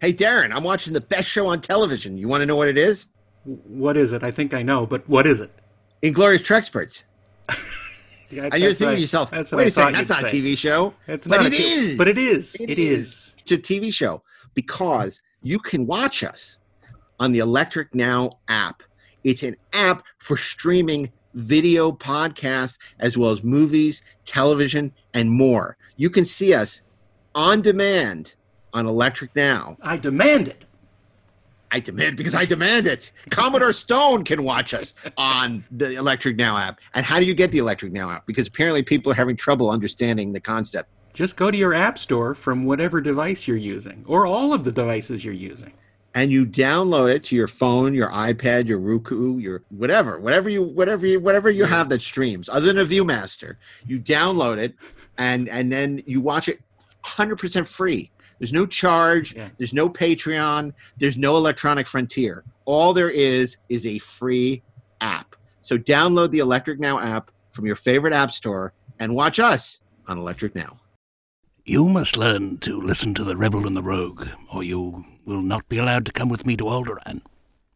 Hey, Darren, I'm watching the best show on television. You want to know what it is? What is it? I think I know, but what is it? Inglorious Treksperts. Yeah, And you're thinking to yourself, wait I a second, that's not a. TV show. It's But not it t- is. But it is. It it is. is. It's a TV show because you can watch us on the Electric Now app. It's an app for streaming video podcasts as well as movies, television, and more. You can see us on demand on Electric Now. I demand it. I demand because I demand it. Commodore Stone can watch us on the Electric Now app. And how do you get the Electric Now app? Because apparently people are having trouble understanding the concept. Just go to your app store from whatever device you're using, or all of the devices you're using. and you download it to your phone, your iPad, your Roku, your whatever, whatever you whatever you whatever you have that streams, other than a ViewMaster. You download it and and then you watch it 100% free. There's no charge, Yeah. there's no Patreon, there's no electronic frontier. All there is is a free app. So download the Electric Now app from your favorite app store and watch us on Electric Now. You must learn to listen to the rebel and the rogue, or you will not be allowed to come with me to Alderaan.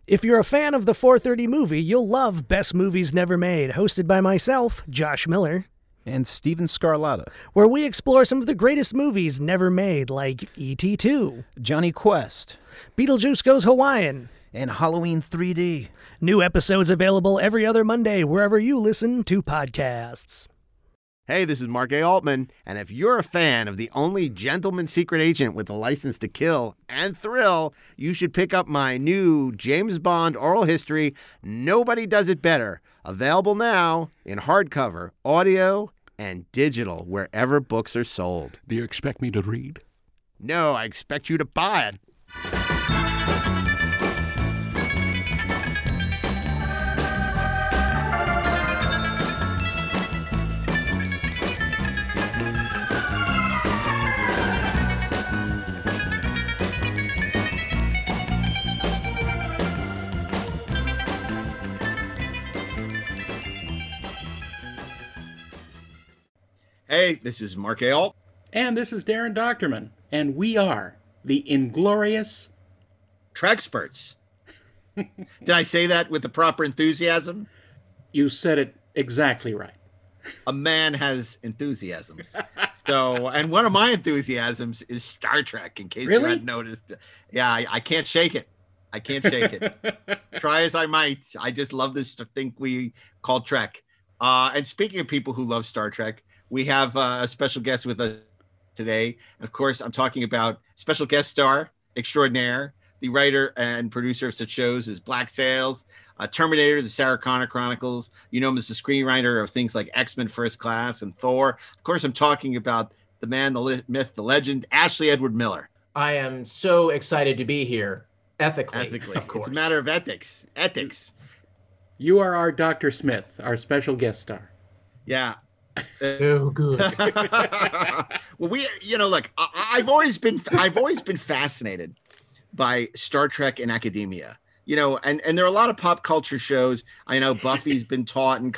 If you're a fan of the 430 movie, you'll love Best Movies Never Made, hosted by myself, Josh Miller, and Steven Scarlatta, where we explore some of the greatest movies never made, like E.T. 2, Johnny Quest, Beetlejuice Goes Hawaiian, and Halloween 3D. New episodes available every other Monday wherever you listen to podcasts. Hey, this is Mark A. Altman, and if you're a fan of the only gentleman secret agent with a license to kill and thrill, you should pick up my new James Bond oral history, Nobody Does It Better, available now in hardcover, audio, and digital wherever books are sold. Do you expect me to read? No, I expect you to buy it. Hey, this is Mark A. Alt. And this is Darren Dochterman, and we are the Inglorious. Treksperts. Did I say that with the proper enthusiasm? You said it exactly right. A man has enthusiasms. So, and one of my enthusiasms is Star Trek. In case you Really? hadn't noticed, yeah, I, I can't shake it. I can't shake it. Try as I might, I just love this thing we call Trek. Uh, and speaking of people who love Star Trek, we have uh, a special guest with us today. Of course, I'm talking about special guest star extraordinaire, the writer and producer of such shows as Black Sails, uh, Terminator, the Sarah Connor Chronicles. You know him as the screenwriter of things like X Men First Class and Thor. Of course, I'm talking about the man, the li- myth, the legend, Ashley Edward Miller. I am so excited to be here. Ethically, Ethically, of course. it's a matter of ethics. Ethics. You are our Dr. Smith, our special guest star. Yeah. Oh, good. well, we, you know, look, I, I've always been, I've always been fascinated by Star Trek and academia. You know, and and there are a lot of pop culture shows. I know Buffy's been taught in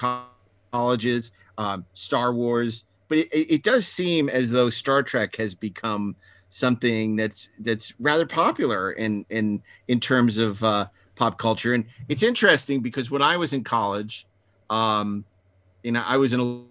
colleges, um, Star Wars, but it, it it does seem as though Star Trek has become something that's that's rather popular in in in terms of uh, pop culture. And it's interesting because when I was in college, um, you know, I was in a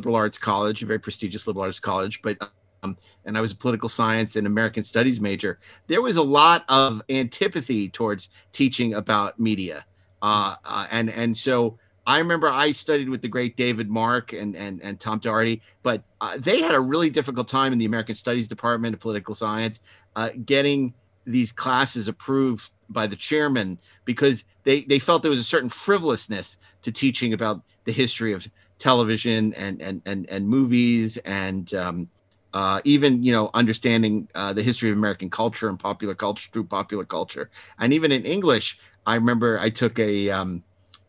liberal arts college, a very prestigious liberal arts college, but um, and I was a political science and American studies major. There was a lot of antipathy towards teaching about media, uh, uh, and and so I remember I studied with the great David Marc and and and Tom Doherty, but uh, they had a really difficult time in the American Studies Department of Political Science uh, getting these classes approved by the chairman because they they felt there was a certain frivolousness to teaching about the history of television and and and and movies and um, uh, even you know understanding uh, the history of American culture and popular culture through popular culture, and even in English, I remember I took a um,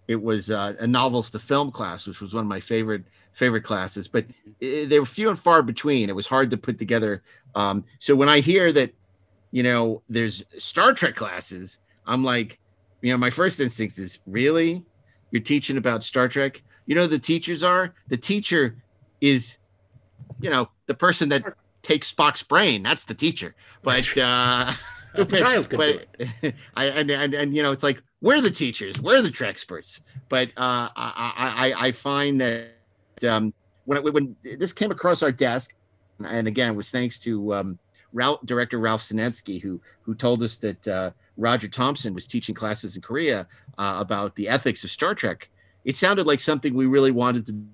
it was uh, a novels to film class, which was one of my favorite favorite classes, but i they were few and far between. It was hard to put together. Um, so when I hear that, you know, there's Star Trek classes, I'm like, you know, my first instinct is really, you're teaching about Star Trek. You know, who the teachers are the teacher is, you know, the person that takes Spock's brain. That's the teacher. But uh, A child could do but I and, and and you know it's like we're the teachers, we're the experts. But uh, I, I I find that um, when it, when this came across our desk, and again it was thanks to um, Ralph, director Ralph Senensky who who told us that uh, Roger Thompson was teaching classes in Korea uh, about the ethics of Star Trek. It sounded like something we really wanted to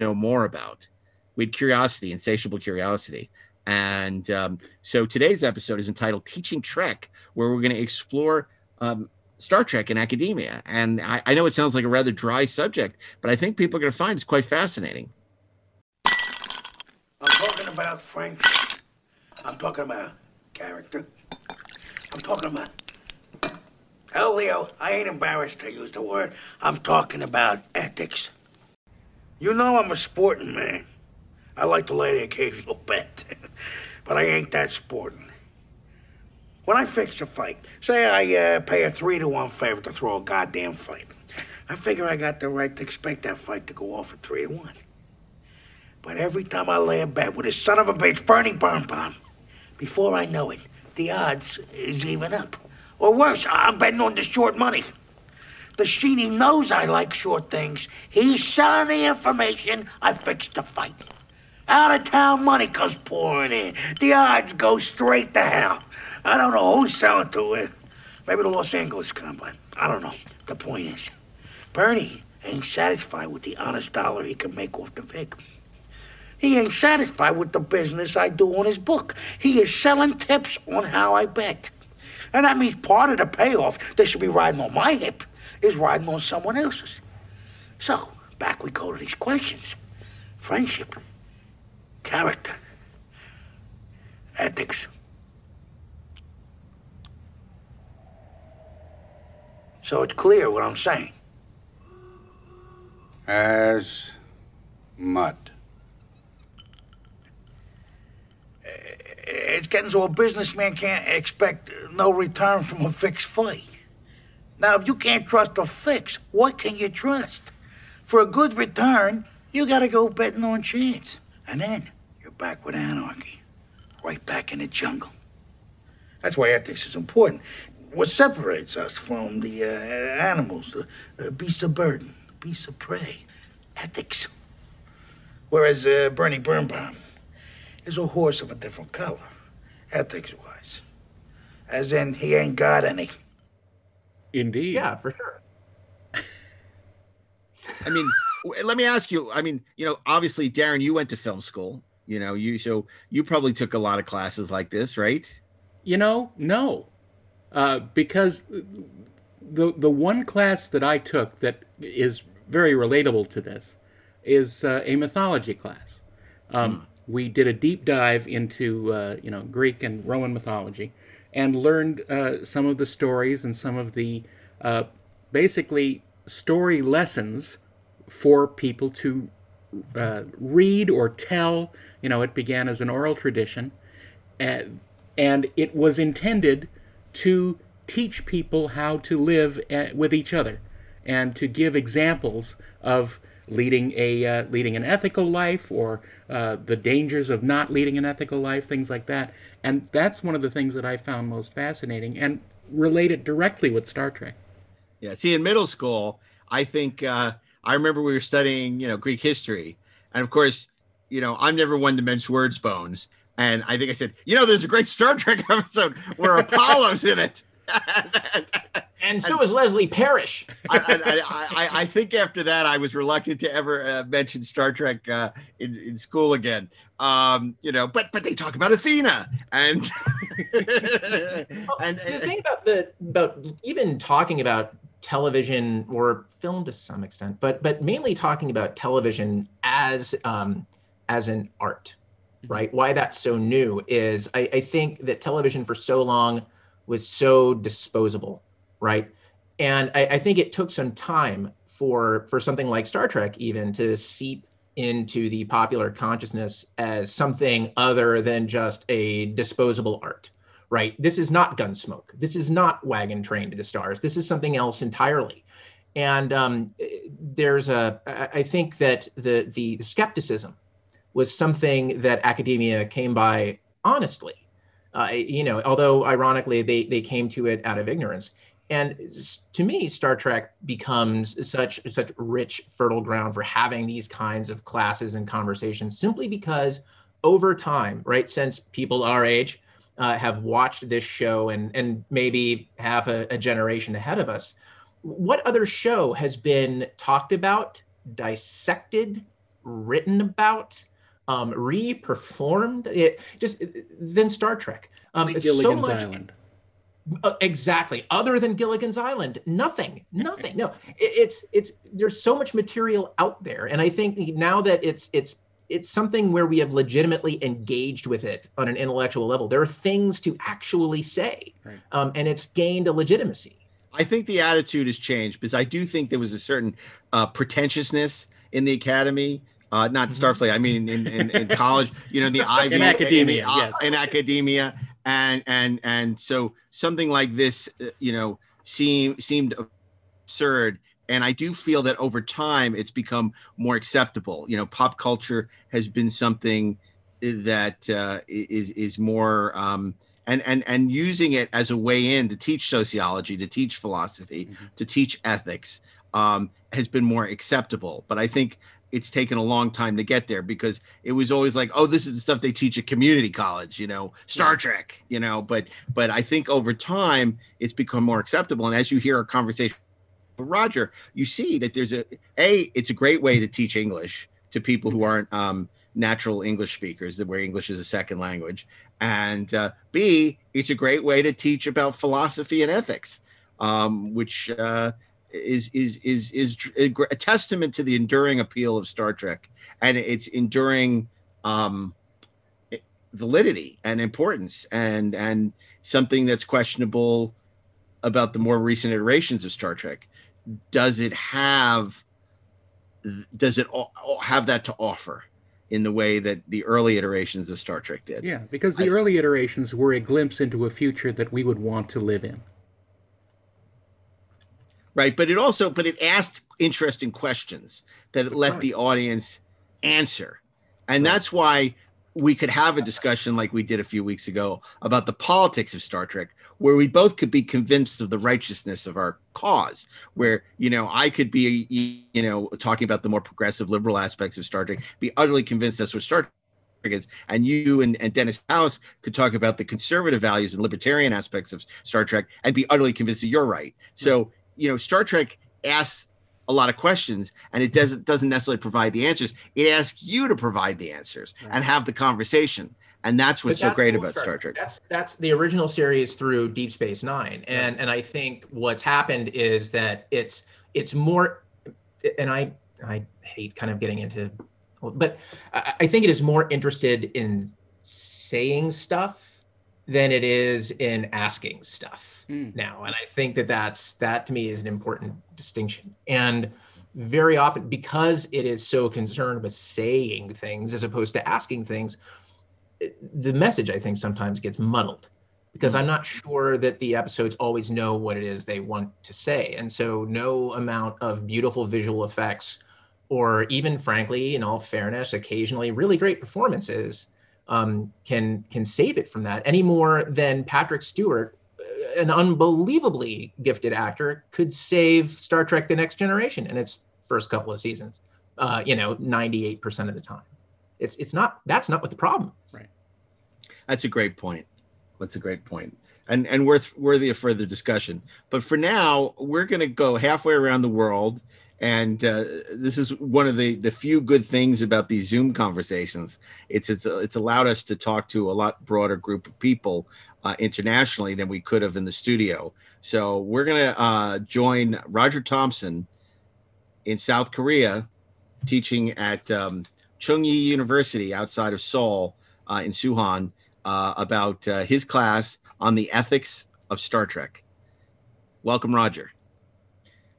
know more about. We had curiosity, insatiable curiosity. And um, so today's episode is entitled Teaching Trek, where we're going to explore um, Star Trek in academia. And I, I know it sounds like a rather dry subject, but I think people are going to find it's quite fascinating. I'm talking about Frank. I'm talking about character. I'm talking about. Hell, Leo, I ain't embarrassed to use the word. I'm talking about ethics. You know I'm a sporting man. I like to lay the occasional bet, but I ain't that sporting. When I fix a fight, say I uh, pay a three to one favor to throw a goddamn fight, I figure I got the right to expect that fight to go off at three to one. But every time I lay a bet with a son of a bitch Bernie Bernbaum, before I know it, the odds is even up. Or worse, I'm betting on the short money. The Sheeny knows I like short things. He's selling the information. I fixed the fight. Out of town money comes pouring in. The odds go straight to hell. I don't know who's selling to it. Maybe the Los Angeles Combine. I don't know. The point is, Bernie ain't satisfied with the honest dollar he can make off the Vic. He ain't satisfied with the business I do on his book. He is selling tips on how I bet. And that means part of the payoff that should be riding on my hip is riding on someone else's. So, back we go to these questions friendship, character, ethics. So it's clear what I'm saying. As mud. It's getting so a businessman can't expect no return from a fixed fight. Now, if you can't trust a fix, what can you trust? For a good return, you gotta go betting on chance. And then you're back with anarchy. Right back in the jungle. That's why ethics is important. What separates us from the uh, animals, the uh, beasts of burden, beasts of prey? Ethics. Whereas uh, Bernie Bernbaum is a horse of a different color, ethics wise. As in, he ain't got any. Indeed. Yeah, for sure. I mean, let me ask you. I mean, you know, obviously, Darren, you went to film school. You know, you so you probably took a lot of classes like this, right? You know, no, uh, because the the one class that I took that is very relatable to this is uh, a mythology class. Um, We did a deep dive into uh, you know Greek and Roman mythology, and learned uh, some of the stories and some of the uh, basically story lessons for people to uh, read or tell. You know, it began as an oral tradition, and, and it was intended to teach people how to live uh, with each other and to give examples of leading a uh, leading an ethical life or uh, the dangers of not leading an ethical life, things like that. And that's one of the things that I found most fascinating and related directly with Star Trek. Yeah. See, in middle school, I think uh, I remember we were studying, you know, Greek history, and of course, you know, I'm never one to mince words, Bones. And I think I said, you know, there's a great Star Trek episode where Apollo's in it. And so is Leslie Parrish. I, I, I, I think after that, I was reluctant to ever uh, mention Star Trek uh, in, in school again. Um, you know, but but they talk about Athena and and, the thing about the about even talking about television or film to some extent, but but mainly talking about television as um, as an art, right? Why that's so new is I, I think that television for so long was so disposable, right? And I, I think it took some time for for something like Star Trek even to seep into the popular consciousness as something other than just a disposable art right? This is not Gunsmoke. This is not Wagon Train to the Stars. This is something else entirely. And um, there's a, I think that the, the skepticism was something that academia came by honestly Uh, you know, although ironically they they came to it out of ignorance. And to me, Star Trek becomes such such rich, fertile ground for having these kinds of classes and conversations, simply because over time, right, since people our age uh, have watched this show and and maybe have a, a generation ahead of us, what other show has been talked about, dissected, written about, um, re-performed? It just than Star Trek. Um, Only it's so Gilligan's much- Island. uh, exactly. Other than Gilligan's Island, nothing, nothing. No, it, it's it's there's so much material out there, and I think now that it's it's it's something where we have legitimately engaged with it on an intellectual level. There are things to actually say, Right. um, and it's gained a legitimacy. I think the attitude has changed because I do think there was a certain uh, pretentiousness in the academy. Uh, not Mhm. Starfleet. I mean, in, in, in college, you know, the Ivy academia, in, the, uh, yes. in academia, and and and so something like this, uh, you know, seemed seemed absurd. And I do feel that over time, it's become more acceptable. You know, pop culture has been something that uh, is is more um, and and and using it as a way in to teach sociology, to teach philosophy, Mhm. to teach ethics um, has been more acceptable. But I think it's taken a long time to get there because it was always like, oh, this is the stuff they teach at community college, you know, Star Trek, you know. But but I think over time it's become more acceptable. And as you hear a conversation with Roger, you see that there's a a it's a great way to teach English to people who aren't um, natural English speakers, where English is a second language, and uh, B, it's a great way to teach about philosophy and ethics, um, which uh, is is is is a, testament to the enduring appeal of Star Trek and its enduring um, validity and importance, and and something that's questionable about the more recent iterations of Star Trek. Does it have does it have that to offer in the way that the early iterations of Star Trek did? Yeah, because the I- early iterations were a glimpse into a future that we would want to live in. Right but it also but it asked interesting questions that it let the audience answer and that's why we could have a discussion like we did a few weeks ago about the politics of Star Trek, where we both could be convinced of the righteousness of our cause. Where you know I could be, you know, talking about the more progressive liberal aspects of Star Trek, be utterly convinced that's what Star Trek is, and you and, and Dennis House could talk about the conservative values and libertarian aspects of Star Trek, and be utterly convinced that you're right. So you know, Star Trek asks a lot of questions and it doesn't doesn't necessarily provide the answers. It asks you to provide the answers Right. and have the conversation. And that's what's But so great old about star trek. That's that's the original series through Deep Space Nine, and and I think what's happened is that it's it's more, and I I hate kind of getting into, but I, I think it is more interested in saying stuff than it is in asking stuff Mm. now, and I think that that's that to me is an important distinction, and very often because it is so concerned with saying things as opposed to asking things the message I think sometimes gets muddled because I'm not sure that the episodes always know what it is they want to say. And so no amount of beautiful visual effects or even frankly, in all fairness, occasionally really great performances um, can can save it from that any more than Patrick Stewart, uh, an unbelievably gifted actor, could save Star Trek: The Next Generation in its first couple of seasons. Uh, you know, 98% of the time. It's it's not that's not what the problem is. Right. that's a great point that's a great point and and worth worthy of further discussion but for now we're to go halfway around the world and uh, this is one of the the few good things about these zoom conversations it's it's it's allowed us to talk to a lot broader group of people uh, internationally than we could have in the studio so we're going to uh, join roger thompson in south korea teaching at um, Chungyi University outside of Seoul uh, in Suwon uh, about uh, his class on the ethics of Star Trek. Welcome, Roger.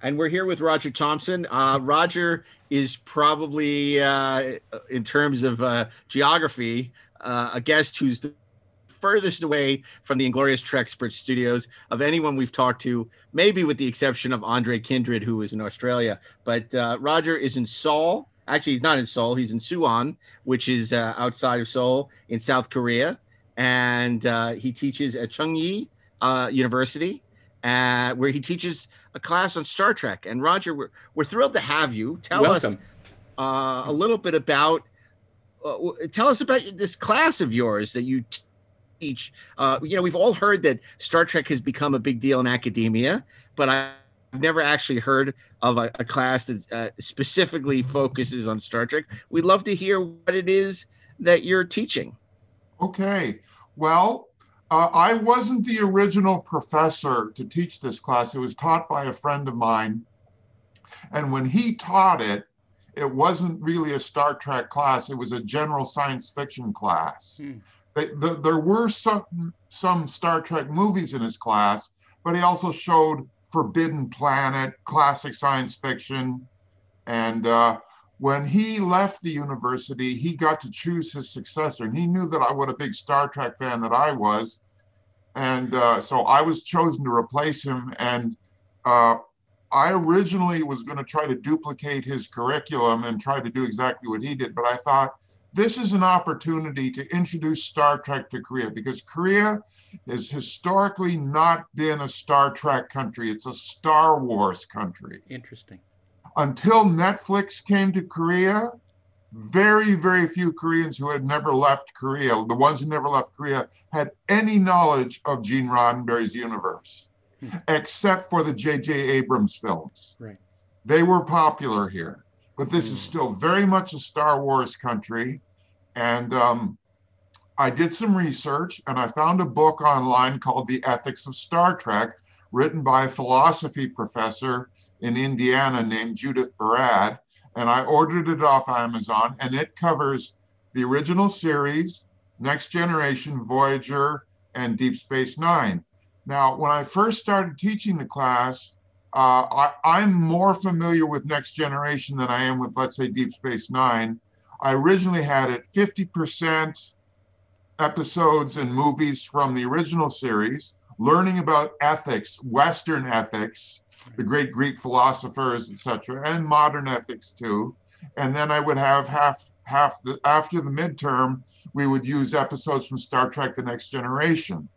And we're here with Roger Thompson. Uh, Roger is probably, uh, in terms of uh, geography, uh, a guest who's the furthest away from the Inglorious Treksperts studios of anyone we've talked to, maybe with the exception of Andre Kindred, who is in Australia. But uh, Roger is in Seoul. Actually, he's not in Seoul. He's in Suwon, which is uh, outside of Seoul in South Korea. and he teaches at Chung Yi uh, University, uh, where he teaches a class on Star Trek. And Roger, we're, we're thrilled to have you. Tell Welcome. us uh, a little bit about. Uh, tell us about this class of yours that you teach. Uh, you know, we've all heard that Star Trek has become a big deal in academia, but I. I've never actually heard of a, a class that uh, specifically focuses on Star Trek. We'd love to hear what it is that you're teaching. Okay. Well, uh, I wasn't the original professor to teach this class. It was taught by a friend of mine. And when he taught it, it wasn't really a Star Trek class, it was a general science fiction class. Hmm. They, the, there were some, some Star Trek movies in his class, but he also showed Forbidden Planet, classic science fiction. And uh, when he left the university, he got to choose his successor. And he knew that I what a big Star Trek fan that I was. And uh, so I was chosen to replace him. And uh, I originally was going to try to duplicate his curriculum and try to do exactly what he did. But I thought this is an opportunity to introduce Star Trek to Korea because Korea has historically not been a Star Trek country. It's a Star Wars country Interesting. Until Netflix came to Korea, very, very few Koreans who had never left Korea, the ones who never left Korea, had any knowledge of Gene Roddenberry's universe, Hmm. except for the J.J. Abrams films. Right. They were popular here, but this is Hmm. still very much a Star Wars country. And um, I did some research and I found a book online called The Ethics of Star Trek, written by a philosophy professor in Indiana named Judith Barad. And I ordered it off Amazon, and it covers the original series, Next Generation, Voyager, and Deep Space Nine. Now, when I first started teaching the class, uh, I, I'm more familiar with Next Generation than I am with, let's say, Deep Space Nine. I originally had it 50% episodes and movies from the original series, learning about ethics, Western ethics, the great Greek philosophers, etc., and modern ethics too. And then I would have half half the after the midterm, we would use episodes from Star Trek: The Next Generation.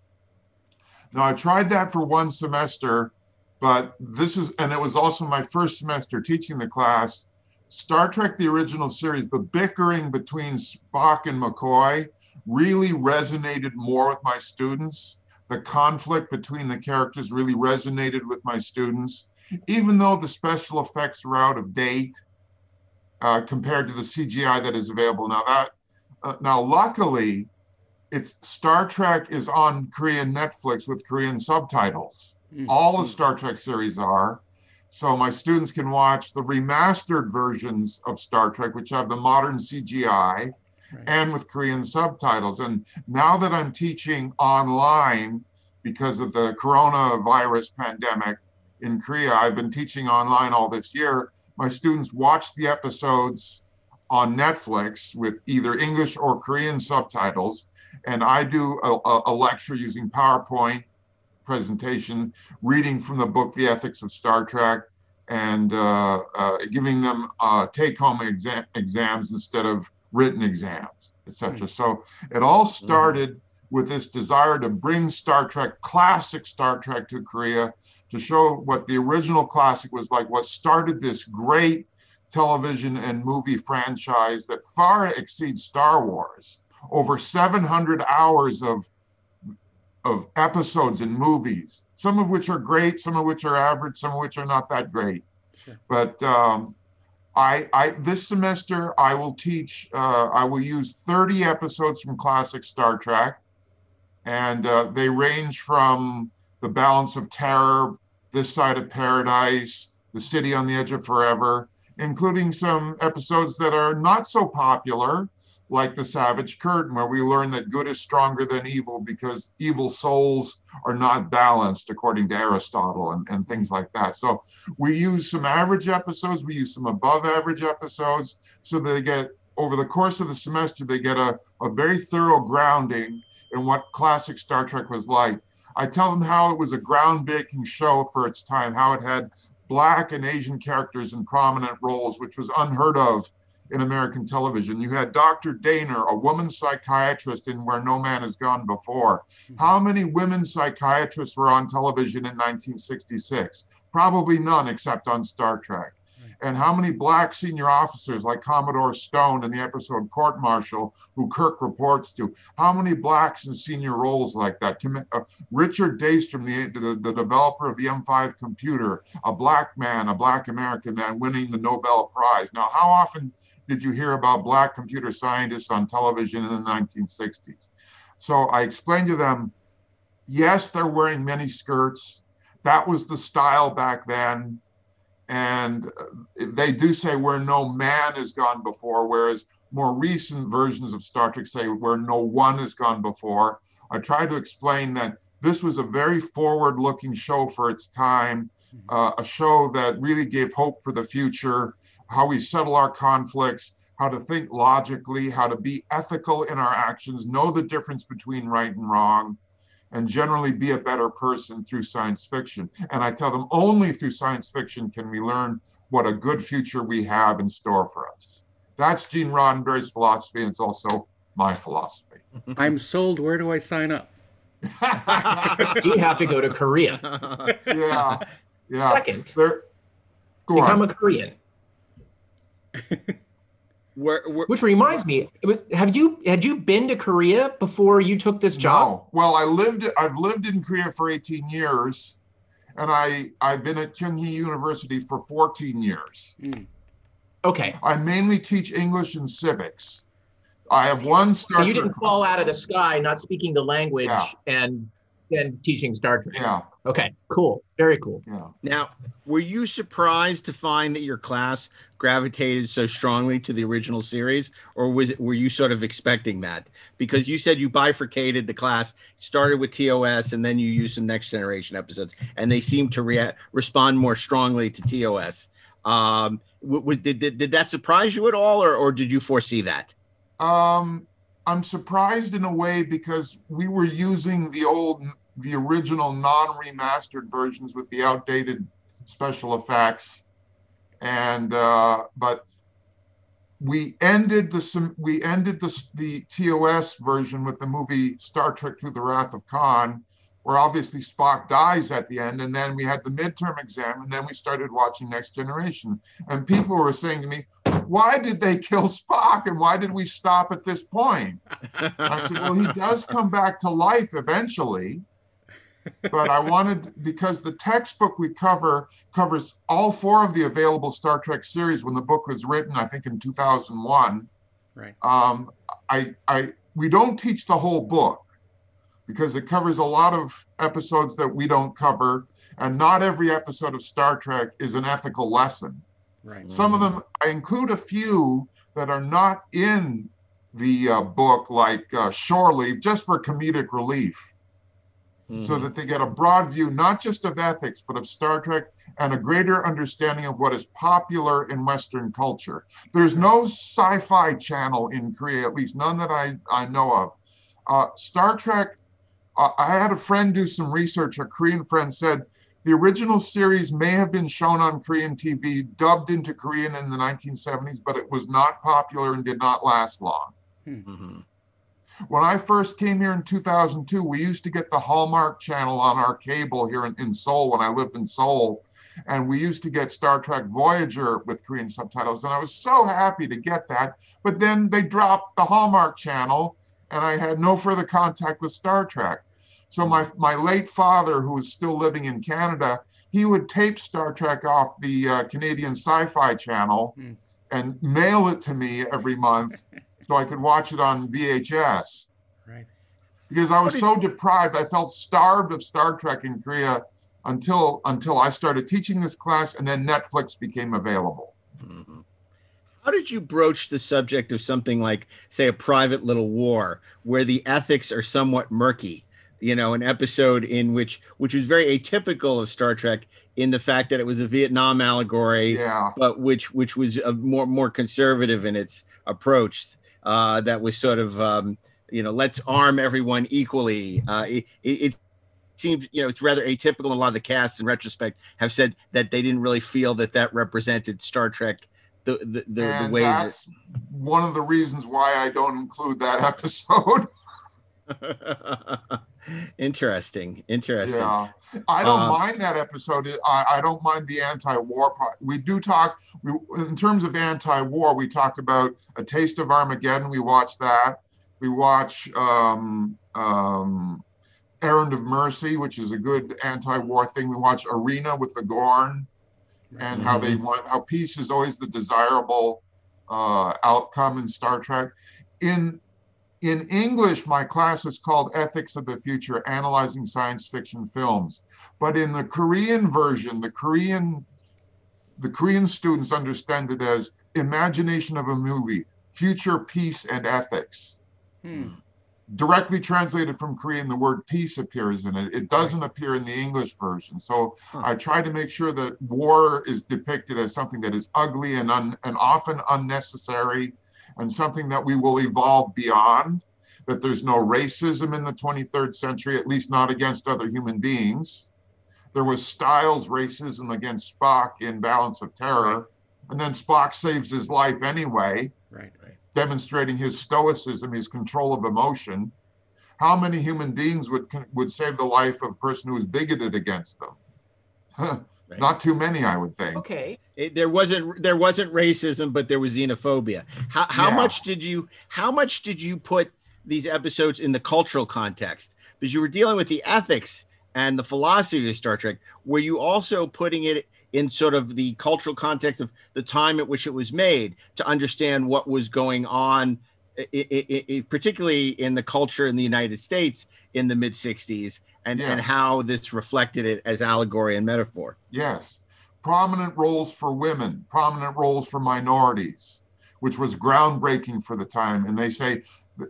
Now I tried that for one semester, but this is and it was also my first semester teaching the class. Star Trek: The Original Series, the bickering between Spock and McCoy really resonated more with my students the conflict between the characters really resonated with my students, even though the special effects were out of date uh, compared to the CGI that is available now. That uh, now, luckily, it's Star Trek is on Korean Netflix with Korean subtitles. Mm. All the Star Trek series are. So my students can watch the remastered versions of Star Trek, which have the modern CGI Right. and with Korean subtitles. And now that I'm teaching online because of the coronavirus pandemic in Korea, I've been teaching online all this year. My students watch the episodes on Netflix with either English or Korean subtitles. And I do a, a- lecture using PowerPoint presentation, reading from the book, The Ethics of Star Trek, and uh, uh, giving them uh, take home exam- exams instead of written exams, etc. So it all started with this desire to bring Star Trek, classic Star Trek, to Korea to show what the original classic was like, what started this great television and movie franchise that far exceeds Star Wars. Over 700 hours of of episodes and movies, some of which are great, some of which are average, some of which are not that great. Sure. But um, I, I this semester I will teach. Uh, I will use 30 episodes from classic Star Trek, and uh, they range from the Balance of Terror, This Side of Paradise, The City on the Edge of Forever, including some episodes that are not so popular, like The Savage Curtain, where we learn that good is stronger than evil because evil souls are not balanced, according to Aristotle, and, and things like that. So we use some average episodes, we use some above average episodes, so they get over the course of the semester, they get a, a very thorough grounding in what classic Star Trek was like. I tell them how it was a groundbreaking show for its time, how it had black and Asian characters in prominent roles, which was unheard of in American television. You had Dr. Dehner, a woman psychiatrist in Where No Man Has Gone Before. How many women psychiatrists were on television in 1966? Probably none except on Star Trek. And how many black senior officers like Commodore Stone in the episode Court Martial, who Kirk reports to? How many blacks in senior roles like that? Uh, Richard Daystrom, the, the, the developer of the M5 computer, a black man, a black American man winning the Nobel Prize. Now, how often did you hear about black computer scientists on television in the 1960s? So I explained to them, yes, they're wearing mini skirts. That was the style back then. And uh, they do say where no man has gone before, whereas more recent versions of Star Trek say where no one has gone before. I tried to explain that this was a very forward looking show for its time, uh, a show that really gave hope for the future, how we settle our conflicts, how to think logically, how to be ethical in our actions, know the difference between right and wrong, and generally be a better person through science fiction. And I tell them only through science fiction can we learn what a good future we have in store for us. That's Gene Roddenberry's philosophy, and it's also my philosophy. I'm sold. Where do I sign up? you have to go to Korea. yeah, yeah. Second, There, go become on. a Korean. Where, where, Which reminds me, it was, have you had you been to Korea before you took this job? No. Well, I lived. I've lived in Korea for 18 years, and I I've been at Kyunghee University for 14 years. Hmm. Okay. I mainly teach English and civics. I have one So you didn't fall out of the sky not speaking the language Yeah. and then teaching Star Trek. Yeah, Okay, cool. Very cool. yeah. Now, were you surprised to find that your class gravitated so strongly to the original series, or was it, were you sort of expecting that? Because you said you bifurcated the class, started with TOS, and then you used some next generation episodes, and they seemed to react respond more strongly to TOS. Um, w- was, did, did did that surprise you at all, or or did you foresee that? Um, I'm surprised in a way because we were using the old, the original non-remastered versions with the outdated special effects, and uh, but we ended the we ended the the TOS version with the movie Star Trek Through the Wrath of Khan, where obviously Spock dies at the end, and then we had the midterm exam, and then we started watching Next Generation, and people were saying to me, "Why did they kill Spock, and why did we stop at this point?" I said, "Well, he does come back to life eventually." But I wanted because the textbook we cover covers all four of the available Star Trek series when the book was written, I think in 2001 Right. um, I, I, we don't teach the whole book because it covers a lot of episodes that we don't cover, and not every episode of Star Trek is an ethical lesson. Right. Some of them, I include a few that are not in the uh, book, like uh, Shore Leave, just for comedic relief, so that they get a broad view, not just of ethics, but of Star Trek and a greater understanding of what is popular in Western culture. There's no sci fi channel in Korea, at least none that I, I know of. Uh, Star Trek, uh, I had a friend do some research, a Korean friend said the original series may have been shown on Korean TV, dubbed into Korean in the 1970s, but it was not popular and did not last long. Mhm. When I first came here in 2002, we used to get the Hallmark channel on our cable here in, in Seoul when I lived in Seoul. And we used to get Star Trek Voyager with Korean subtitles. And I was so happy to get that. But then they dropped the Hallmark channel, and I had no further contact with Star Trek. So my, my late father, who was still living in Canada, he would tape Star Trek off the uh, Canadian Sci-Fi channel Hmm. and mail it to me every month so I could watch it on VHS Right. because I was so deprived. I felt starved of Star Trek in Korea until until I started teaching this class, and then Netflix became available. Mhm. How did you broach the subject of something like, say, a private little war, where the ethics are somewhat murky? You know, an episode in which, which was very atypical of Star Trek, in the fact that it was a Vietnam allegory, Yeah, but which which was a more more conservative in its approach. Uh, that was sort of, um, you know, let's arm everyone equally. Uh, it, it, it seems, you know, it's rather atypical. A lot of the cast, in retrospect, have said that they didn't really feel that that represented Star Trek the the, the, the way that that's one of the reasons why I don't include that episode. interesting interesting Yeah, I don't Um, mind that episode. I, I don't mind the anti-war part. We do talk. We, in terms of anti-war, we talk about a taste of Armageddon. We watch that. We watch um, um, Errand of Mercy, which is a good anti-war thing. We watch Arena with the Gorn, and how they want how peace is always the desirable uh, outcome in Star Trek. In in English, my class is called Ethics of the Future, Analyzing Science Fiction Films. But in the Korean version, the Korean the Korean students understand it as imagination of a movie, future peace and ethics. Hmm. Directly translated from Korean, the word peace appears in it. It doesn't appear in the English version. So Huh. I try to make sure that war is depicted as something that is ugly and, un, and often unnecessary and something that we will evolve beyond, that there's no racism in the 23rd century, at least not against other human beings. There was Stiles racism against Spock in Balance of Terror, and then Spock saves his life anyway, Right. demonstrating his stoicism, his control of emotion. How many human beings would would save the life of a person who is bigoted against them? Right. Not too many, I would think. Okay. it, there wasn't there wasn't racism but there was xenophobia how, how Yeah. much did you how much did you put these episodes in the cultural context because you were dealing with the ethics and the philosophy of star trek were you also putting it in sort of the cultural context of the time at which it was made to understand what was going on i- i- i- particularly in the culture in the united states in the mid 60s and, and how this reflected it as allegory and metaphor Yes. Prominent roles for women, prominent roles for minorities, which was groundbreaking for the time. And they say,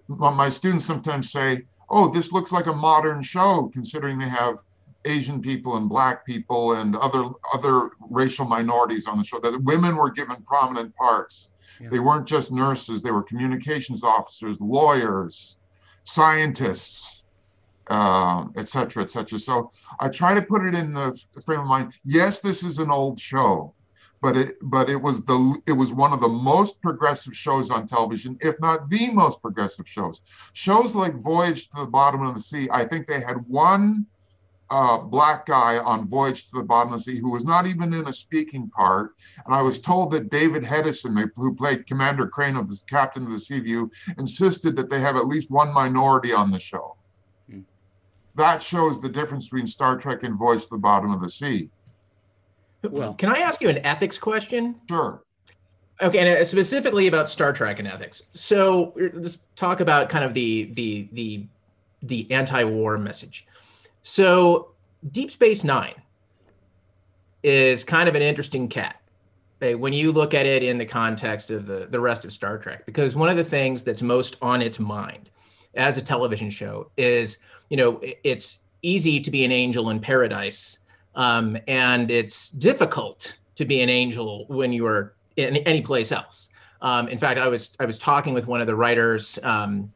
my students sometimes say, oh, this looks like a modern show, considering they have Asian people and black people and other other racial minorities on the show. That women were given prominent parts. Yeah. They weren't just nurses; they were communications officers, lawyers, scientists, um, et cetera, et. So I try to put it in the frame of mind. Yes, this is an old show, but it but it was the it was one of the most progressive shows on television, if not the most progressive shows. Shows like Voyage to the Bottom of the Sea. I think they had one uh, black guy on Voyage to the Bottom of the Sea who was not even in a speaking part. And I was told that David Hedison, who played Commander Crane of the Captain of the Seaview, insisted that they have at least one minority on the show. Hmm. That shows the difference between Star Trek and Voyage to the Bottom of the Sea. Well- Can I ask you an ethics question? Sure. Okay, and uh, specifically about Star Trek and ethics. So let's talk about kind of the the the the anti-war message. So Deep Space Nine is kind of an interesting cat when you look at it in the context of the the rest of Star Trek, because one of the things that's most on its mind as a television show is, you know, it's easy to be an angel in paradise, um, and it's difficult to be an angel when you are in any place else. Um, in fact, I was I was talking with one of the writers um,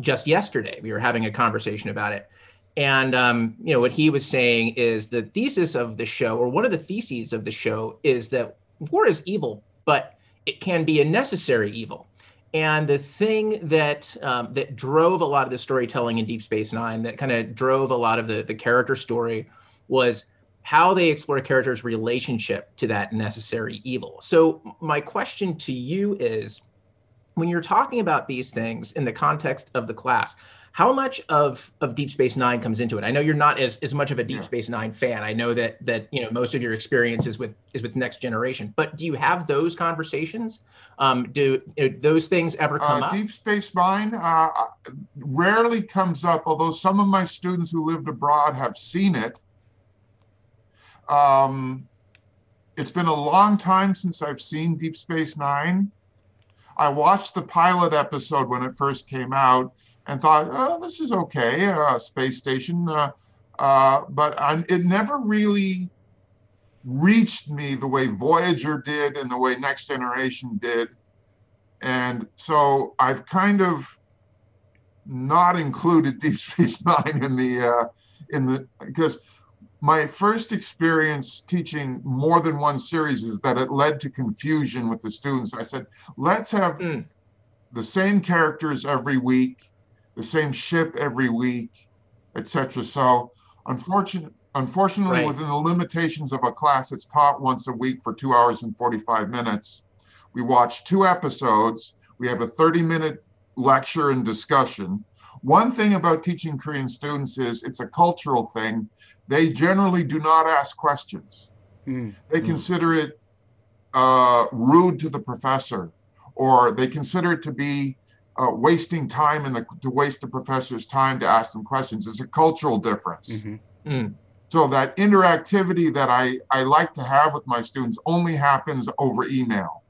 just yesterday. We were having a conversation about it, and um, you know what he was saying is the thesis of the show, or one of the theses of the show, is that war is evil, but it can be a necessary evil. And the thing that um, that drove a lot of the storytelling in Deep Space Nine, that kind of drove a lot of the the character story, was how they explore character's relationship to that necessary evil. So my question to you is when you're talking about these things in the context of the class, how much of of Deep Space Nine comes into it? I know you're not as, as much of a Deep Space Nine fan. I know that that you know most of your experience is with is with Next Generation. But do you have those conversations? Um, do, do those things ever come Uh, up? Deep Space Nine uh, rarely comes up, although some of my students who lived abroad have seen it. Um, it's been a long time since I've seen Deep Space Nine. I watched the pilot episode when it first came out and thought, oh, this is okay, uh, space station. Uh, uh, but I, it never really reached me the way Voyager did and the way Next Generation did. And so I've kind of not included Deep Space Nine in the uh, in the because my first experience teaching more than one series is that it led to confusion with the students. I said, let's have Mm. the same characters every week, the same ship every week, etc. So, unfortunately, unfortunately, Right. within the limitations of a class that's taught once a week for two hours and 45 minutes, we watch two episodes. We have a 30 minute lecture and discussion. One thing about teaching Korean students is it's a cultural thing. They generally do not ask questions. Mm. They Mm. consider it uh, rude to the professor, or they consider it to be uh, wasting time and to waste the professor's time to ask them questions. It's a cultural difference. Mhm. Mm. So that interactivity that I, I like to have with my students only happens over email.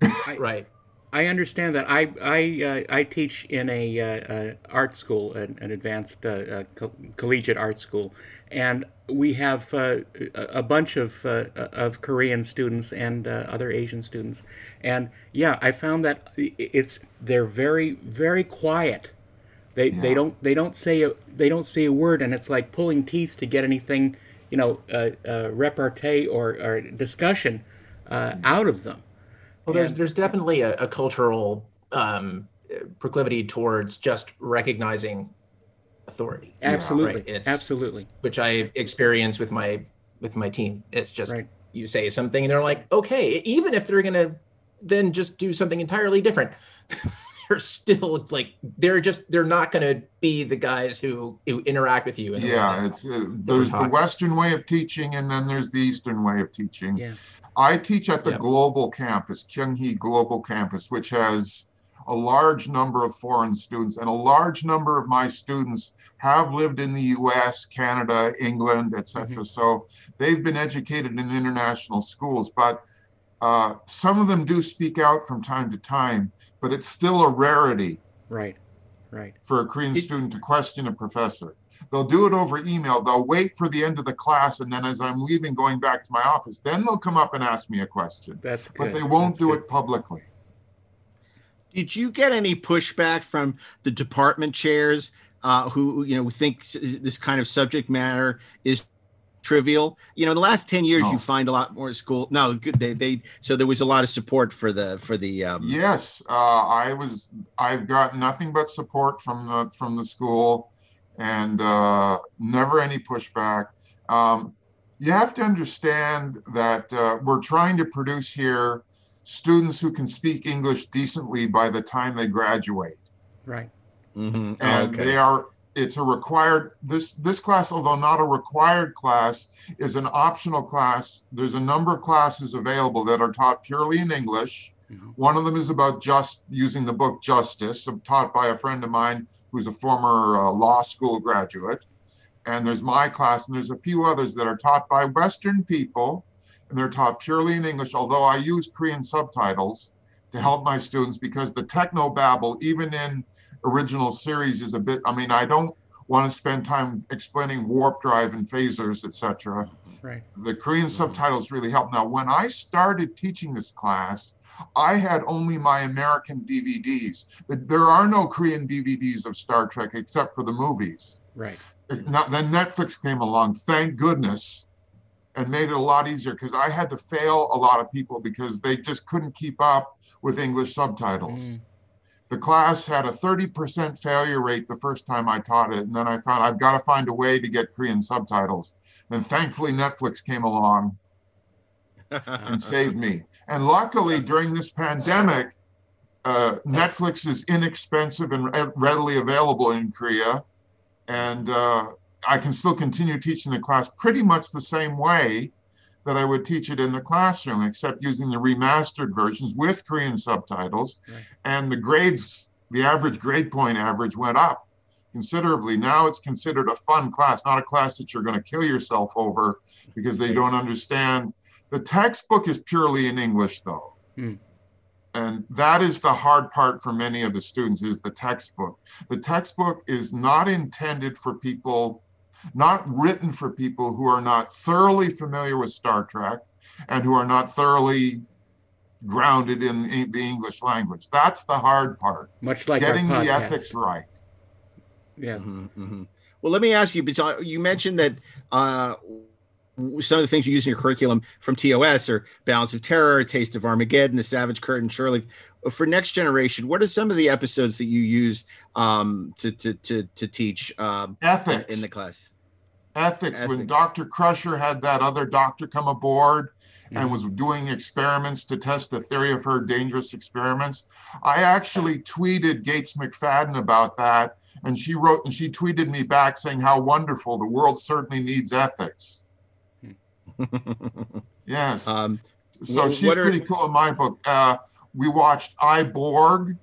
Right. I understand that. I I uh, I teach in a uh, uh, art school, an, an advanced uh, uh, co- collegiate art school, and we have uh, a bunch of uh, of Korean students and uh, other Asian students, and yeah, I found that it's they're very very quiet. They they don't they don't say a they don't say a word, and it's like pulling teeth to get anything you know uh, uh, repartee or, or discussion uh, out of them. Well, there's And- there's definitely a, a cultural um, proclivity towards just recognizing authority, Absolutely, right, it's- absolutely. which I experience with my with my team. It's just Right. you say something and they're like, okay, even if they're gonna then just do something entirely different, they're still like they're just they're not gonna be the guys who who interact with you. in the way Yeah, it's uh, there's the. Western way of teaching, and then there's the Eastern way of teaching. Yeah. I teach at the Yep. global campus, Kyunghee Global Campus, which has a large number of foreign students, and a large number of my students have lived in the U.S., Canada, England, etc. So they've been educated in international schools, but uh, some of them do speak out from time to time. But it's still a rarity Right, right. for a Korean Did- student to question a professor. They'll do it over email. They'll wait for the end of the class, and then as I'm leaving, going back to my office, then they'll come up and ask me a question. That's good. But they won't That's do good. it publicly. Did you get any pushback from the department chairs uh, who you know think this kind of subject matter is trivial? You know, in the last ten years, No. you find a lot more school. No, good. They, they so there was a lot of support for the for the. Um, Yes, uh, I was. I've got nothing but support from the from the school, and uh, never any pushback. Um, you have to understand that uh, we're trying to produce here students who can speak English decently by the time they graduate. Right. Mm-hmm. Oh, and okay. they are it's a required this this class although not a required class is an optional class. There's a number of classes available that are taught purely in english. Mhm. one of them is about just using the book justice taught by a friend of mine who's a former uh, law school graduate. And there's my class and there's a few others that are taught by western people and they're taught purely in english although i use korean subtitles to help my students because the techno babble even in original series is a bit i mean i don't want to spend time explaining warp drive and phasers etc Right. the korean subtitles really help now when i started teaching this class i had only my american dvds there are no korean dvds of star trek except for the movies Right. If not, then netflix came along thank goodness and made it a lot easier because i had to fail a lot of people because they just couldn't keep up with english subtitles Mm. The class had a 30% failure rate the first time I taught it. And then I found I've got to find a way to get Korean subtitles. And thankfully, Netflix came along and saved me. And luckily, during this pandemic, uh, Netflix is inexpensive and readily available in Korea. And uh, I can still continue teaching the class pretty much the same way that I would teach it in the classroom, except using the remastered versions with Korean subtitles. Right. And the grades, the average grade point average went up considerably. Now it's considered a fun class, not a class that you're going to kill yourself over because they don't understand. The textbook is purely in English, though. Hmm. And that is the hard part for many of the students is the textbook. The textbook is not intended for people, not written for people who are not thoroughly familiar with Star Trek and who are not thoroughly grounded in the the English language. That's the hard part. Much like Getting the ethics right. Yes. Mhm, mhm. Well, let me ask you, because you mentioned that uh, some of the things you use in your curriculum from TOS are Balance of Terror, Taste of Armageddon, The Savage Curtain, Shirley. For next generation, what are some of the episodes that you use um, to, to to to teach um, ethics in the class? Ethics. When Dr. Crusher had that other doctor come aboard and was doing experiments to test the theory of her dangerous experiments, I actually tweeted Gates McFadden about that, and she wrote and she tweeted me back saying how wonderful the world certainly needs ethics. yes. Um, so she's what are- pretty cool in my book. Uh, we watched I Borg,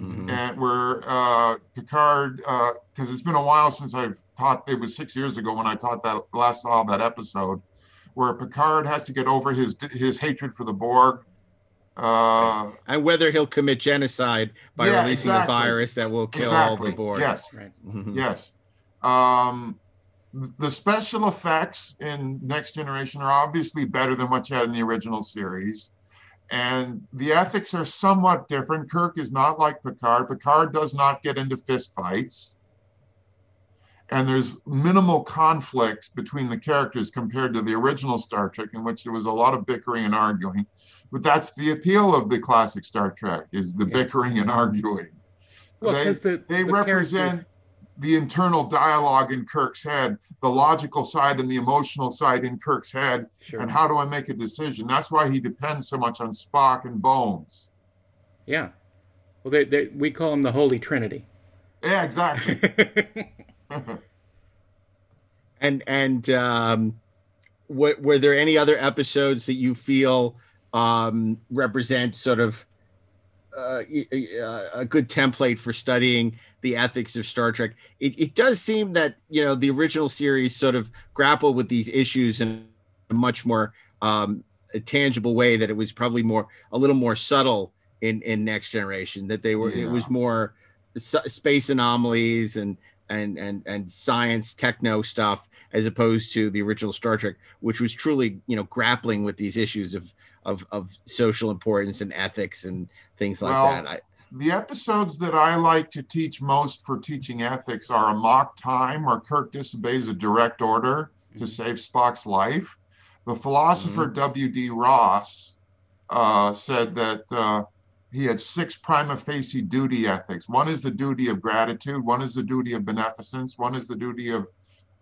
Mm-hmm. and where uh, Picard, because it's been a while since I've taught. It was six years ago when I taught that last saw that episode, where Picard has to get over his his hatred for the Borg. Uh, and whether he'll commit genocide by Yeah, releasing exactly. a virus that will kill all the Borg. Yes. Right. Mhm. Yes. Um, the special effects in Next Generation are obviously better than what you had in the original series. And the ethics are somewhat different. Kirk is not like Picard. Picard does not get into fistfights. And there's minimal conflict between the characters compared to the original Star Trek, in which there was a lot of bickering and arguing. But that's the appeal of the classic Star Trek is the bickering and arguing. Well, they the- they the represent characters- the internal dialogue in Kirk's head, the logical side and the emotional side in Kirk's head, Sure. and how do I make a decision? That's why he depends so much on Spock and Bones. Yeah. Well, they, they, we call them the Holy Trinity. Yeah, exactly. And and um, what, were there any other episodes that you feel um, represent sort of uh, uh, a good template for studying the ethics of Star Trek? It, it does seem that you know the original series sort of grappled with these issues in a much more um, a tangible way. That it was probably more a little more subtle in in Next Generation. That they were it was more space anomalies and and and and science techno stuff as opposed to the original Star Trek, which was truly you know grappling with these issues of of of social importance and ethics and things like Well, that. I, the episodes that I like to teach most for teaching ethics are a mock time where Kirk disobeys a direct order to save Spock's life. The philosopher W.D. Ross uh, said that uh, he had six prima facie duty ethics. One is the duty of gratitude, one is the duty of beneficence, one is the duty of,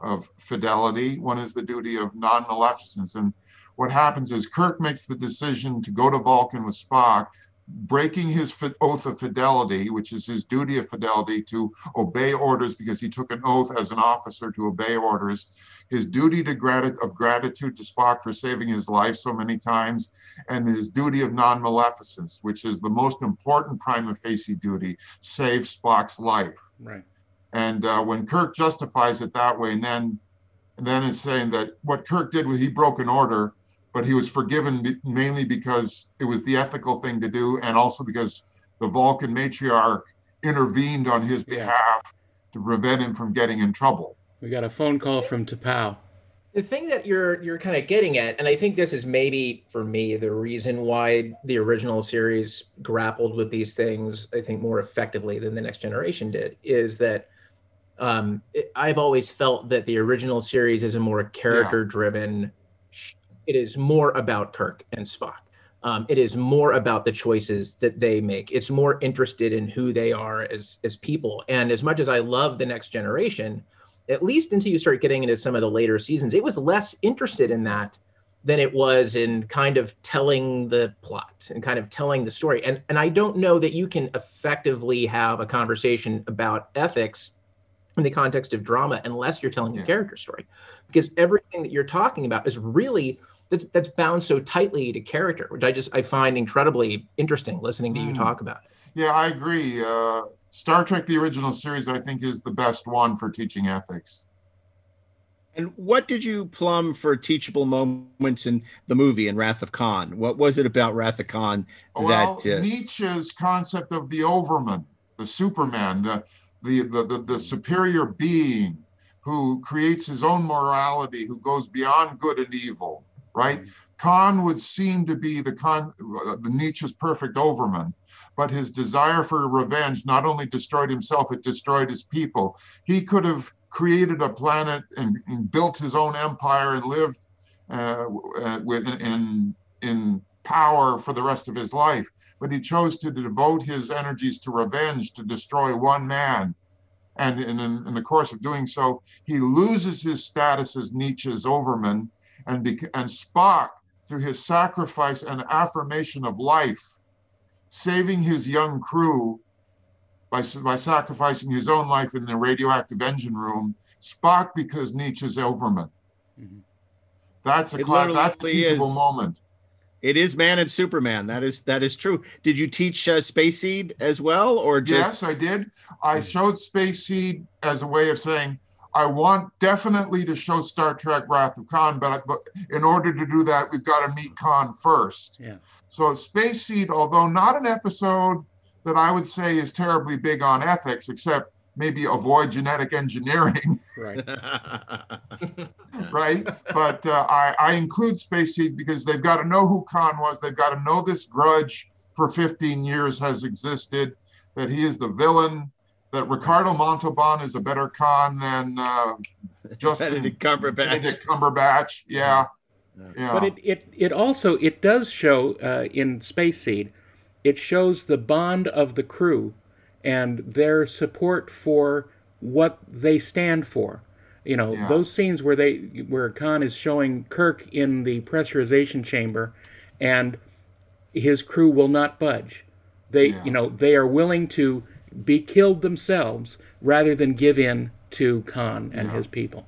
of fidelity, one is the duty of non maleficence. And what happens is Kirk makes the decision to go to Vulcan with Spock breaking his oath of fidelity, which is his duty of fidelity to obey orders because he took an oath as an officer to obey orders, his duty to grati- of gratitude to Spock for saving his life so many times, and his duty of non-maleficence, which is the most important prima facie duty, save Spock's life. Right. And uh, when Kirk justifies it that way, and then and then it's saying that what Kirk did was he broke an order, but he was forgiven mainly because it was the ethical thing to do, and also because the Vulcan matriarch intervened on his behalf to prevent him from getting in trouble. We got a phone call from T'Pau. the thing that you're you're kind of getting at and i think this is maybe for me the reason why the original series grappled with these things i think more effectively than the next generation did is that um, it, i've always felt that the original series is a more character driven it is more about kirk and spock. Um, it is more about the choices that they make. It's more interested in who they are as as people. And as much as i love the next generation at least until you start getting into some of the later seasons, it was less interested in that than it was in kind of telling the plot and kind of telling the story. And and I don't know that you can effectively have a conversation about ethics in the context of drama unless you're telling a character story, because everything that you're talking about is really that's that's bound so tightly to character, which I just I find incredibly interesting listening to you Mm. talk about. it. Yeah, I agree. Uh, Star Trek: The Original Series, I think, is the best one for teaching ethics. and what did you plumb for teachable moments in the movie in Wrath of Khan? What was it about Wrath of Khan Well, that uh, Nietzsche's concept of the overman, the Superman, the, the the the the superior being who creates his own morality, who goes beyond good and evil, right? Khan would seem to be the con uh, the Nietzsche's perfect overman, but his desire for revenge not only destroyed himself, it destroyed his people. He could have created a planet and, and built his own empire and lived uh, uh, with in in power for the rest of his life. But he chose to devote his energies to revenge to destroy one man. And in, in, in the course of doing so, he loses his status as Nietzsche's overman, and, and Spock, through his sacrifice and affirmation of life, saving his young crew by, by sacrificing his own life in the radioactive engine room, Spock becomes Nietzsche's overman. Mhm. That's a It cla- that's a teachable is. moment. It is man and Superman. That is that is true. Did you teach uh, Space Seed as well, or just Yes, I did. I showed Space Seed as a way of saying I want definitely to show Star Trek Wrath of Khan, but, but in order to do that, we've got to meet Khan first. Yeah. So Space Seed, although not an episode that I would say is terribly big on ethics, except maybe avoid genetic engineering, Right. right? But uh, I, I include Space Seed because they've got to know who Khan was. They've got to know this grudge for 15 years has existed, that he is the villain, that Ricardo Montalban is a better Khan than uh, Justin Benedict Cumberbatch? Benedict Cumberbatch. Yeah. Yeah. But it, it, it also it does show uh, in Space Seed, it shows the bond of the crew and their support for what they stand for. You know, Yeah. those scenes where they where Khan is showing Kirk in the pressurization chamber and his crew will not budge. They Yeah. you know, they are willing to be killed themselves rather than give in to Khan and Yeah. his people.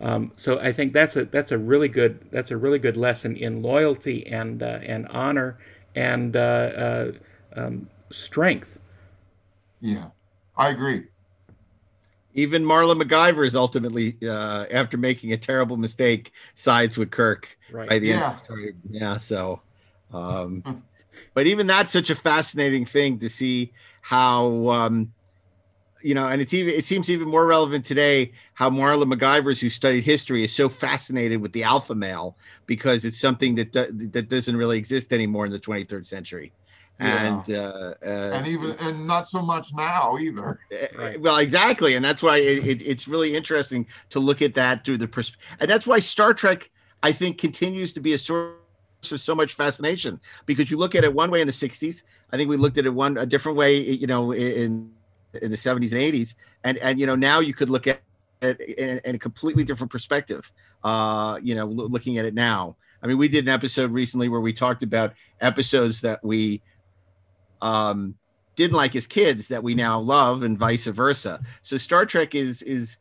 Um, so I think that's a that's a really good that's a really good lesson in loyalty and uh, and honor and uh, uh, um, strength. yeah. I agree. Even Marla MacGyver is ultimately, uh, after making a terrible mistake, sides with Kirk Right. by the end Yeah. of the story. Yeah. So, um, but even that's such a fascinating thing to see how, um, you know, and it's even it seems even more relevant today how Marla McGivers who studied history is so fascinated with the alpha male because it's something that do, that doesn't really exist anymore in the 23rd century. Yeah. And uh, uh, And even and not so much now either. Right. well, exactly, and that's why it, it, it's really interesting to look at that through the perspective, and that's why Star Trek, I think, continues to be a source of so much fascination because you look at it one way in the '60s. I think we looked at it one a different way, you know, in in the '70s and '80s, and and you know now you could look at it in, in a completely different perspective. Uh, you know, loo- looking at it now. I mean, we did an episode recently where we talked about episodes that we um didn't like as kids that we now love and vice versa so star trek is is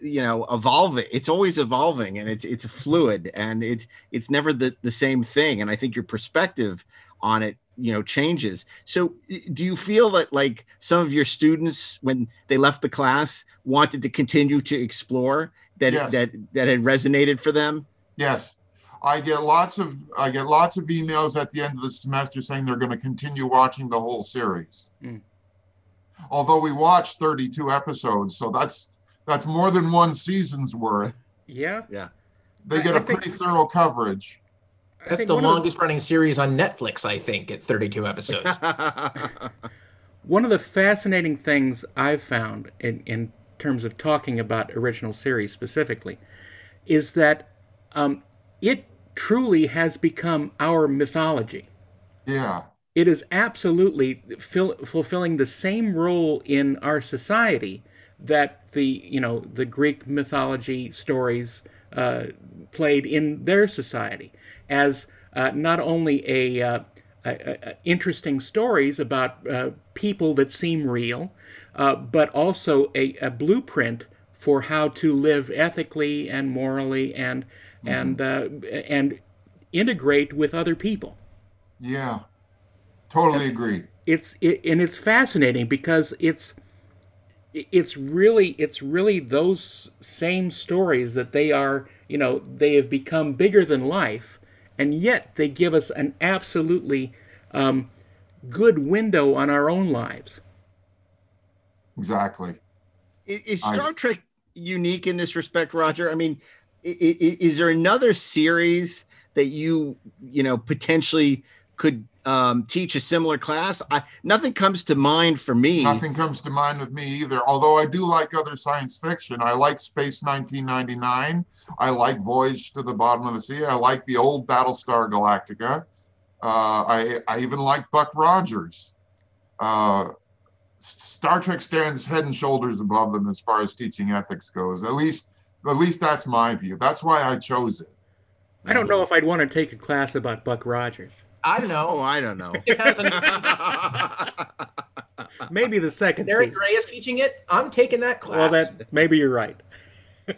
you know evolving it's always evolving and it's it's fluid and it's it's never the the same thing and i think your perspective on it you know changes so do you feel that like some of your students when they left the class wanted to continue to explore that Yes. that that had resonated for them Yes. I get lots of I get lots of emails at the end of the semester saying they're going to continue watching the whole series. Mm. Although we watched 32 episodes, so that's that's more than one season's worth. Yeah, Yeah. They I- get I a think- pretty thorough coverage. That's the one of the- longest running series on Netflix, I think, at 32 episodes. One of the fascinating things I've found in, in terms of talking about original series specifically is that um, it truly has become our mythology. Yeah. It is absolutely fill, fulfilling the same role in our society that the you know the Greek mythology stories uh, played in their society as uh, not only a, uh, a, a- interesting stories about uh, people that seem real, uh, but also a, a blueprint for how to live ethically and morally and and uh, and integrate with other people Yeah. Totally agree. it's it, and it's fascinating because it's it's really it's really those same stories that they are you know they have become bigger than life and yet they give us an absolutely um, good window on our own lives Exactly. I- Is I- Star Trek unique in this respect, Roger? I mean, i- i- is there another series that you, you know, potentially could um, teach a similar class? I, nothing comes to mind for me. Nothing comes to mind with me either. Although I do like other science fiction. I like Space 1999. I like Voyage to the Bottom of the Sea. I like the old Battlestar Galactica. Uh, I I even like Buck Rogers. Uh, Star Trek stands head and shoulders above them as far as teaching ethics goes. At least at least that's my view. That's why I chose it. I don't know if I'd want to take a class about Buck Rogers. I don't know. Oh, I don't know. Maybe the second Eric season. Gray is teaching it. I'm taking that class. Well, that maybe you're right.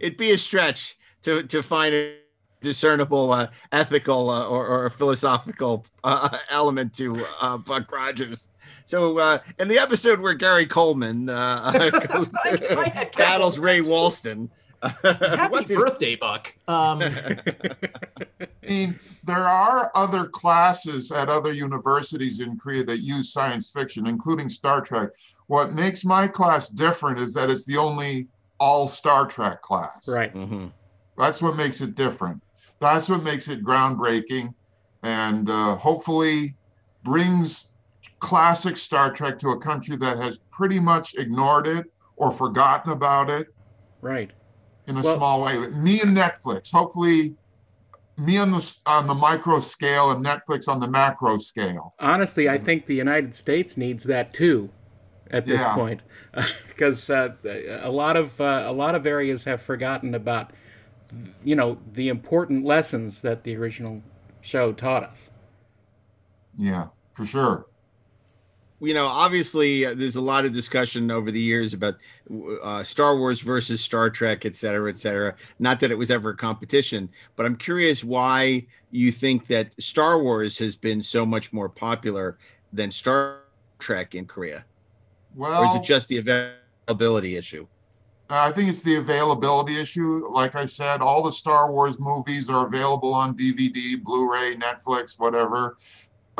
It'd be a stretch to to find a discernible uh, ethical uh, or, or philosophical uh, element to uh, Buck Rogers. So, uh, in the episode where Gary Coleman uh, goes- I had battles Ray Walston, Happy what's his- birthday, Buck. Um, I mean, there are other classes at other universities in Korea that use science fiction, including Star Trek. What makes my class different is that it's the only all Star Trek class. Right. Mhm. That's what makes it different. That's what makes it groundbreaking and uh, hopefully brings classic Star Trek to a country that has pretty much ignored it or forgotten about it Right. In a Well- small way. Me and Netflix, hopefully, me on the on the micro scale and Netflix on the macro scale. Honestly, I think the United States needs that too, at this Yeah. point, because uh, a lot of uh, a lot of areas have forgotten about, you know, the important lessons that the original show taught us. Yeah, for sure. You know, obviously, uh, there's a lot of discussion over the years about uh, Star Wars versus Star Trek, et cetera, et cetera. Not that it was ever a competition, but I'm curious why you think that Star Wars has been so much more popular than Star Trek in Korea, Well, or is it just the availability issue? I think it's the availability issue. Like I said, all the Star Wars movies are available on DVD, Blu-ray, Netflix, whatever.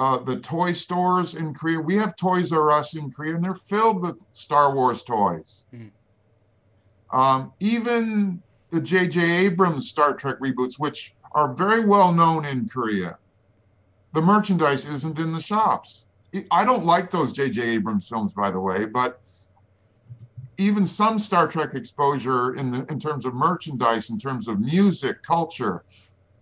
Uh, the toy stores in Korea, we have Toys R Us in Korea, and they're filled with Star Wars toys. Mhm. Um, even the J.J. Abrams Star Trek reboots, which are very well known in Korea, the merchandise isn't in the shops. I don't like those J.J. Abrams films, by the way, but even some Star Trek exposure in the in terms of merchandise, in terms of music, culture.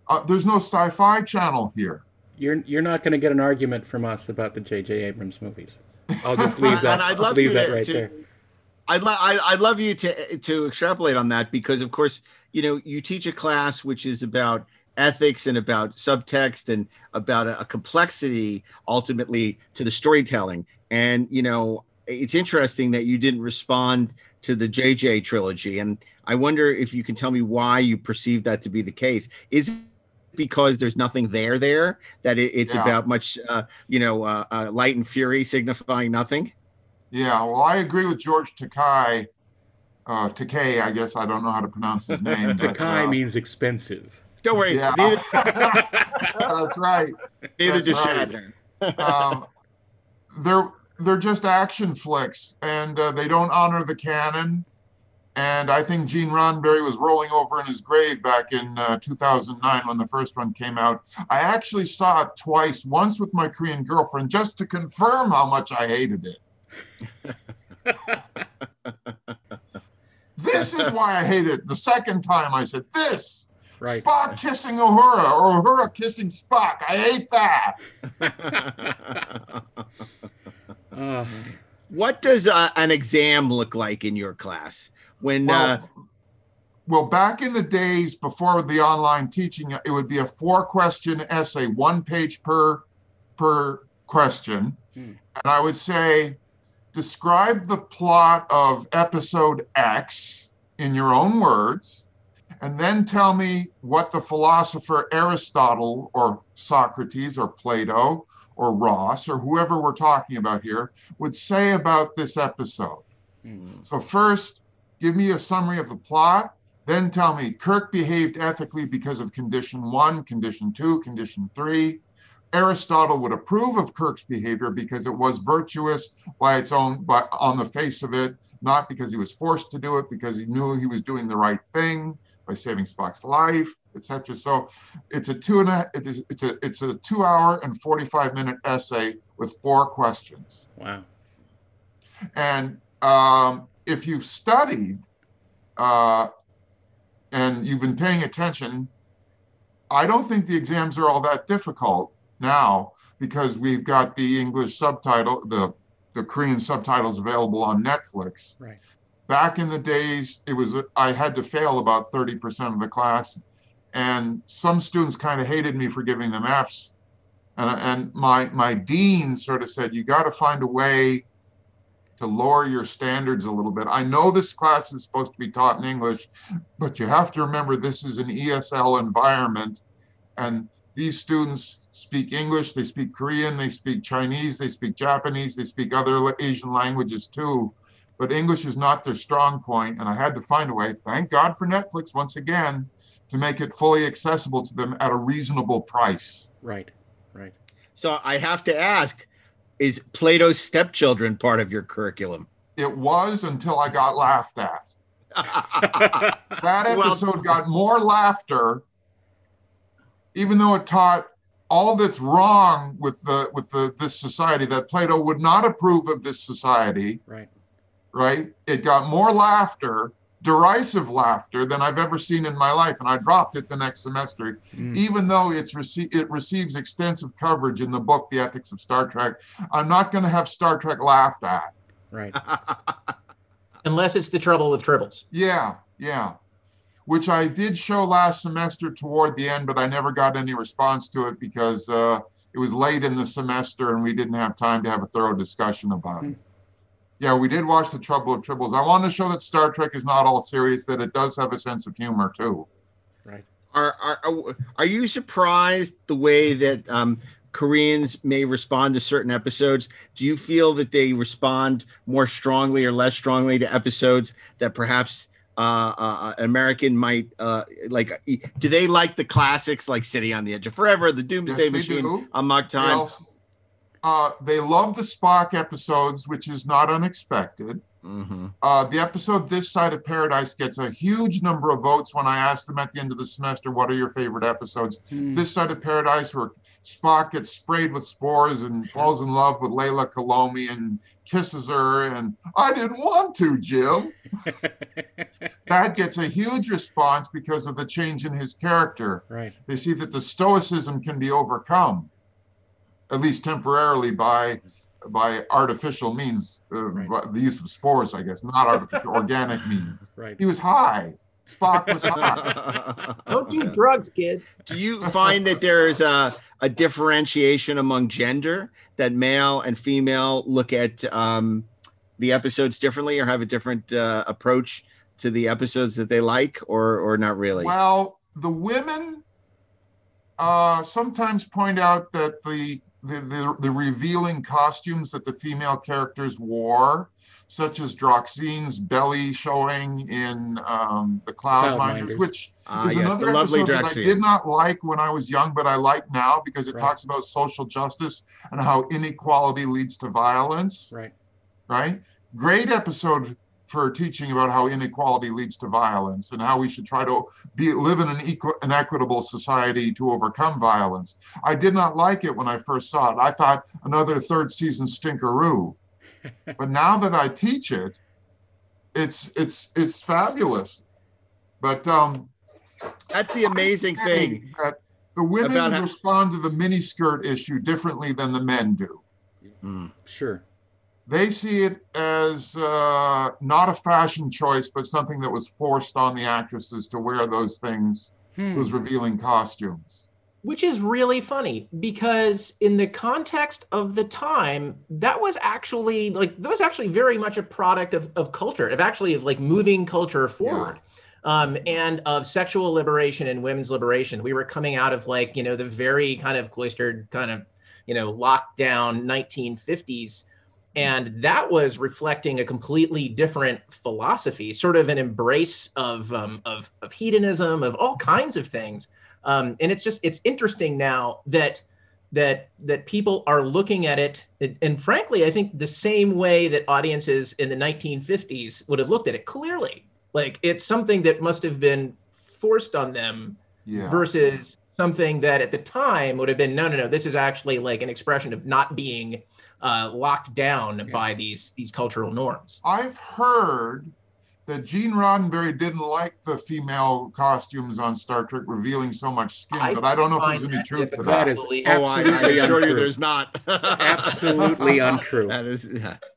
Uh, there's no sci-fi channel here. You're you're not going to get an argument from us about the J.J. Abrams movies. I'll just leave that. I'd love leave that to- right to- there. I'd, lo- I, I'd love you to to extrapolate on that because, of course, you know you teach a class which is about ethics and about subtext and about a, a complexity ultimately to the storytelling. And you know, it's interesting that you didn't respond to the JJ trilogy, and I wonder if you can tell me why you perceive that to be the case. Is because there's nothing there there that it, it's Yeah. about much, uh, you know, uh, uh, light and fury signifying nothing? Yeah, well, I agree with George Takai. Uh, Takei, I guess I don't know how to pronounce his name. Takai uh, means expensive. Don't worry, Yeah. neither, that's right. neither That's does right. Shatner. um, they're they're just action flicks, and uh, they don't honor the canon. And I think Gene Roddenberry was rolling over in his grave back in uh, 2009 when the first one came out. I actually saw it twice, once with my Korean girlfriend, just to confirm how much I hated it. this is why I hate it. The second time I said, This Right. Spock kissing Uhura or Uhura kissing Spock. I hate that. Uh, what does uh, an exam look like in your class when uh, Well, well, back in the days before the online teaching, it would be a four question essay, one page per per question. Hmm. And I would say, describe the plot of episode X in your own words, and then tell me what the philosopher Aristotle or Socrates or Plato or Ross or whoever we're talking about here would say about this episode. So first, give me a summary of the plot. Then tell me Kirk behaved ethically because of condition one, condition two, condition three. Aristotle would approve of Kirk's behavior because it was virtuous by its own, by on the face of it, not because he was forced to do it, because he knew he was doing the right thing. by saving Spock's life, etc. So it's a two and a it's a, it's a it's a two hour and 45 minute essay with four questions. Wow. And um, if you've studied uh, and you've been paying attention, I don't think the exams are all that difficult now because we've got the English subtitle, the the Korean subtitles available on Netflix. Right. Back in the days, it was I had to fail about 30% of the class, and some students kind of hated me for giving them Fs. And, and my my dean sort of said, you got to find a way to lower your standards a little bit. I know this class is supposed to be taught in English, but you have to remember this is an ESL environment, and these students speak English, they speak Korean, they speak Chinese, they speak Japanese, they speak other Asian languages too. But English is not their strong point, and I had to find a way, thank God for Netflix once again, to make it fully accessible to them at a reasonable price. Right, right. So I have to ask, is Plato's stepchildren part of your curriculum? It was until I got laughed at. that episode well, got more laughter, even though it taught all that's wrong with the with the this society that Plato would not approve of this society. Right. Right. It got more laughter, derisive laughter than I've ever seen in my life, and I dropped it the next semester, mm. even though it's rece- it receives extensive coverage in the book The Ethics of Star Trek. I'm not going to have Star Trek laughed at. Right. Unless it's the trouble with tribbles. Yeah. Yeah which I did show last semester toward the end, but I never got any response to it because uh, it was late in the semester and we didn't have time to have a thorough discussion about it. Yeah, we did watch The Trouble of Tribbles. I want to show that Star Trek is not all serious, that it does have a sense of humor too. Right. Are are are you surprised the way that um, Koreans may respond to certain episodes? Do you feel that they respond more strongly or less strongly to episodes that perhaps uh, uh, an American might uh, like. Do they like the classics like City on the Edge of Forever, The Doomsday yes, Machine, Amok Time? They, uh, they love the Spock episodes, which is not unexpected. Mm-hmm. Uh, the episode This Side of Paradise gets a huge number of votes when I ask them at the end of the semester, what are your favorite episodes? Mm. This Side of Paradise, where Spock gets sprayed with spores and falls in love with Leila Kalomi and kisses her, and I didn't want to, Jim. that gets a huge response because of the change in his character. Right. They see that the stoicism can be overcome, at least temporarily, by by artificial means, uh, right. the use of spores, I guess, not artificial, organic means. Right. He was high. Spock was high. Don't do drugs, kids. Do you find that there's a, a differentiation among gender that male and female look at um, the episodes differently or have a different uh, approach to the episodes that they like or or not really? Well, the women uh, sometimes point out that the the, the, the, revealing costumes that the female characters wore, such as Droxine's belly showing in um, the Cloudminders, which uh, is yes, another episode that I did not like when I was young, but I like now because it right. talks about social justice and how inequality leads to violence. Right. Right. Great episode for teaching about how inequality leads to violence and how we should try to be live in an, equal, an equitable society to overcome violence. I did not like it when I first saw it. I thought another third season stinkeroo. but now that I teach it, it's it's it's fabulous. But um, that's the amazing thing. That the women how- respond to the miniskirt issue differently than the men do. Mm, sure they see it as uh, not a fashion choice, but something that was forced on the actresses to wear those things, hmm. those revealing costumes. Which is really funny because, in the context of the time, that was actually like that was actually very much a product of, of culture, of actually of like moving culture forward. Yeah. Um, and of sexual liberation and women's liberation. We were coming out of like, you know, the very kind of cloistered, kind of, you know, lockdown 1950s and that was reflecting a completely different philosophy sort of an embrace of um, of, of hedonism of all kinds of things. Um, and it's just it's interesting now that that that people are looking at it. And frankly i think the same way that audiences in the 1950s would have looked at it. Clearly like it's something that must have been forced on them Yeah. versus something that at the time would have been no no no this is actually like an expression of not being uh, locked down by these these cultural norms I've heard that Gene Roddenberry didn't like the female costumes on Star Trek revealing so much skin, I but I don't know if there's any truth to That that. is Absolutely. Oh, I, I assure you, there's not. Absolutely untrue. That is. yeah.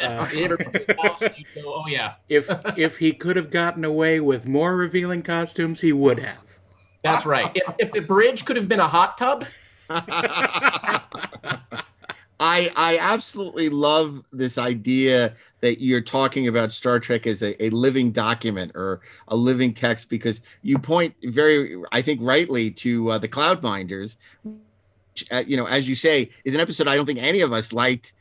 Uh, You ever put the mouse and you go, oh yeah if if he could have gotten away with more revealing costumes, he would have. that's right if, if the bridge could have been a hot tub I I absolutely love this idea that you're talking about Star Trek as a, a living document or a living text because you point very I think rightly to uh, the Cloudminders, which, uh, you know, as you say, is an episode I don't think any of us liked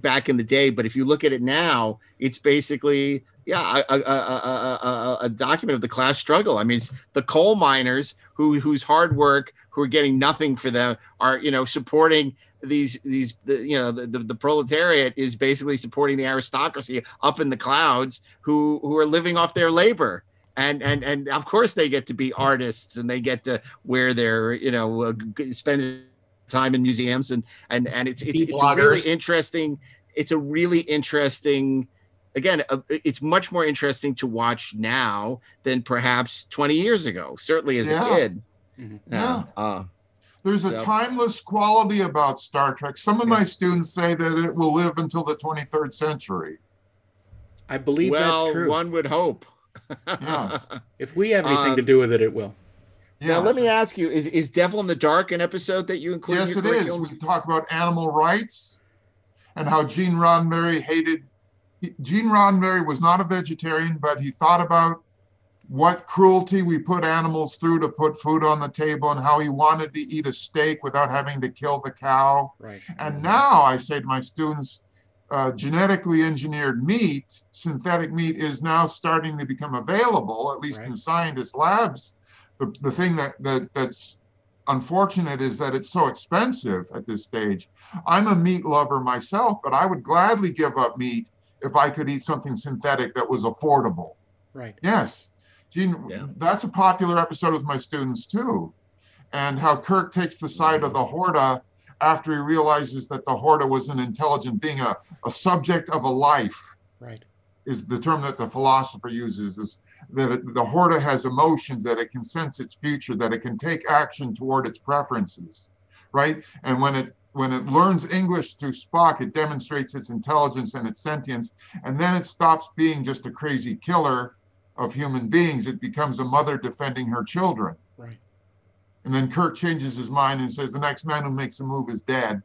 back in the day, but if you look at it now, it's basically yeah a, a, a, a document of the class struggle. I mean, it's the coal miners who whose hard work who are getting nothing for them are you know supporting these these the, you know the, the, the proletariat is basically supporting the aristocracy up in the clouds who who are living off their labor and and and of course they get to be artists and they get to wear their you know uh, spend time in museums and and and it's it's, Be it's really interesting it's a really interesting again uh, it's much more interesting to watch now than perhaps 20 years ago certainly as Yeah. a kid Mhm. Yeah. uh, There's a So- timeless quality about Star Trek. Some of my students say that it will live until the 23rd century. I believe well that's true. one would hope Yes. if we have anything to Um, do with it, it will. Now, let me ask you: Is is Devil in the Dark an episode that you include? Yes, in it your is. curriculum? We talk about animal rights and how Gene Roddenberry hated. he- Gene Roddenberry was not a vegetarian, but he thought about what cruelty we put animals through to put food on the table and how he wanted to eat a steak without having to kill the cow. Right. And now I say to my students, uh, genetically engineered meat, synthetic meat, is now starting to become available, at least in Right. scientist labs. The, the thing that, that that's unfortunate is that it's so expensive at this stage. I'm a meat lover myself, but I would gladly give up meat if I could eat something synthetic that was affordable. Right. Yes. Gene, Yeah. that's a popular episode with my students too. And how Kirk takes the side of the Horta after he realizes that the Horta was an intelligent being, a, a subject of a life Right. is the term that the philosopher uses is that it, the Horta has emotions, that it can sense its future, that it can take action toward its preferences, right? And when it when it learns English through Spock, it demonstrates its intelligence and its sentience, and then it stops being just a crazy killer of human beings. It becomes a mother defending her children. Right. And then Kirk changes his mind and says, "The next man who makes a move is dead."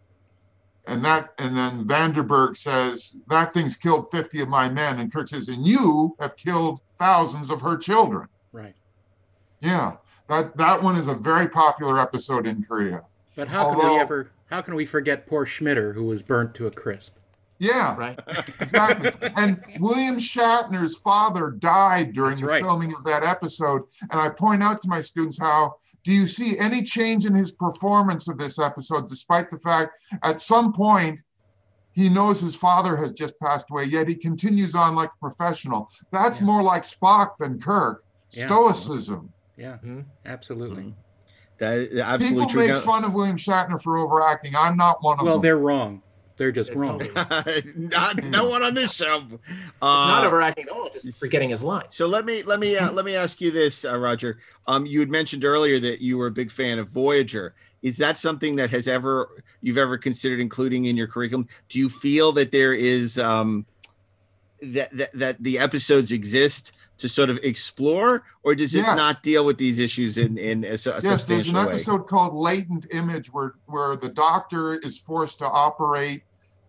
And that, and then Vanderberg says, "That thing's killed 50 of my men." And Kirk says, "And you have killed thousands of her children." Right. Yeah, that that one is a very popular episode in Korea. But how can we ever? How can we forget poor Schmitter, who was burnt to a crisp? Yeah, right exactly. and William Shatner's father died during That's the right. filming of that episode. And I point out to my students how do you see any change in his performance of this episode, despite the fact at some point he knows his father has just passed away, yet he continues on like a professional. That's Yeah. more like Spock than Kirk. Yeah. Stoicism. Yeah. Mhm. Absolutely. That is absolutely People true. make fun of William Shatner for overacting. I'm not one of Well, them. they're wrong. They're just wrong. not, no one on this show. not Uh, overacting at all just forgetting his lines so let me let me uh, let me ask you this, uh, Roger. Um, you had mentioned earlier that you were a big fan of Voyager. Is that something that has ever you've ever considered including in your curriculum? Do you feel that there is um, that, that that the episodes exist to sort of explore, or does it Yes. not deal with these issues in in a, su- a yes, there's substantial an way? episode called Latent Image where where the doctor is forced to operate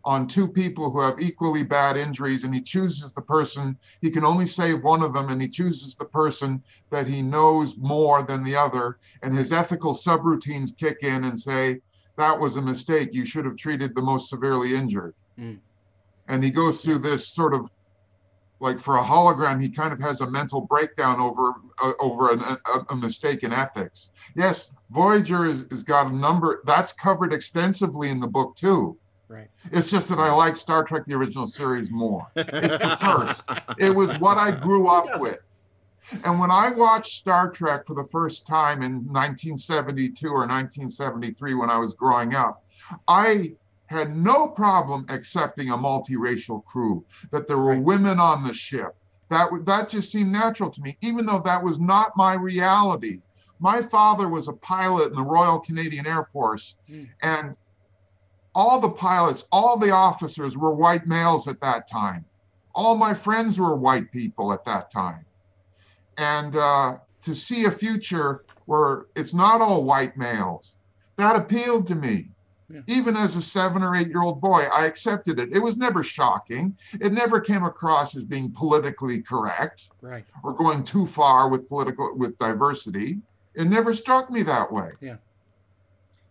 on two people who have equally bad injuries and he chooses the person he can only save one of them and he chooses the person that he knows more than the other and his ethical subroutines kick in and say that was a mistake. You should have treated the most severely injured. Mm. and he goes through this sort of like for a hologram he kind of has a mental breakdown over uh, over an, a, a mistake in ethics. Yes voyager has, has got a number that's covered extensively in the book too Right. it's just that i like star trek the original series more it's the first it was what i grew up with And when I watched Star Trek for the first time in 1972 or 1973 when I was growing up, I had no problem accepting a multiracial crew, that there were women on the ship. That, that just seemed natural to me, even though that was not my reality. My father was a pilot in the Royal Canadian Air Force, hmm. and all the pilots, all the officers were white males at that time. All my friends were white people at that time. And uh, to see a future where it's not all white males, that appealed to me. Even as a seven or eight year old boy, I accepted it. It was never shocking. It never came across as being politically correct Right. or going too far with political with diversity. It never struck me that way. Yeah.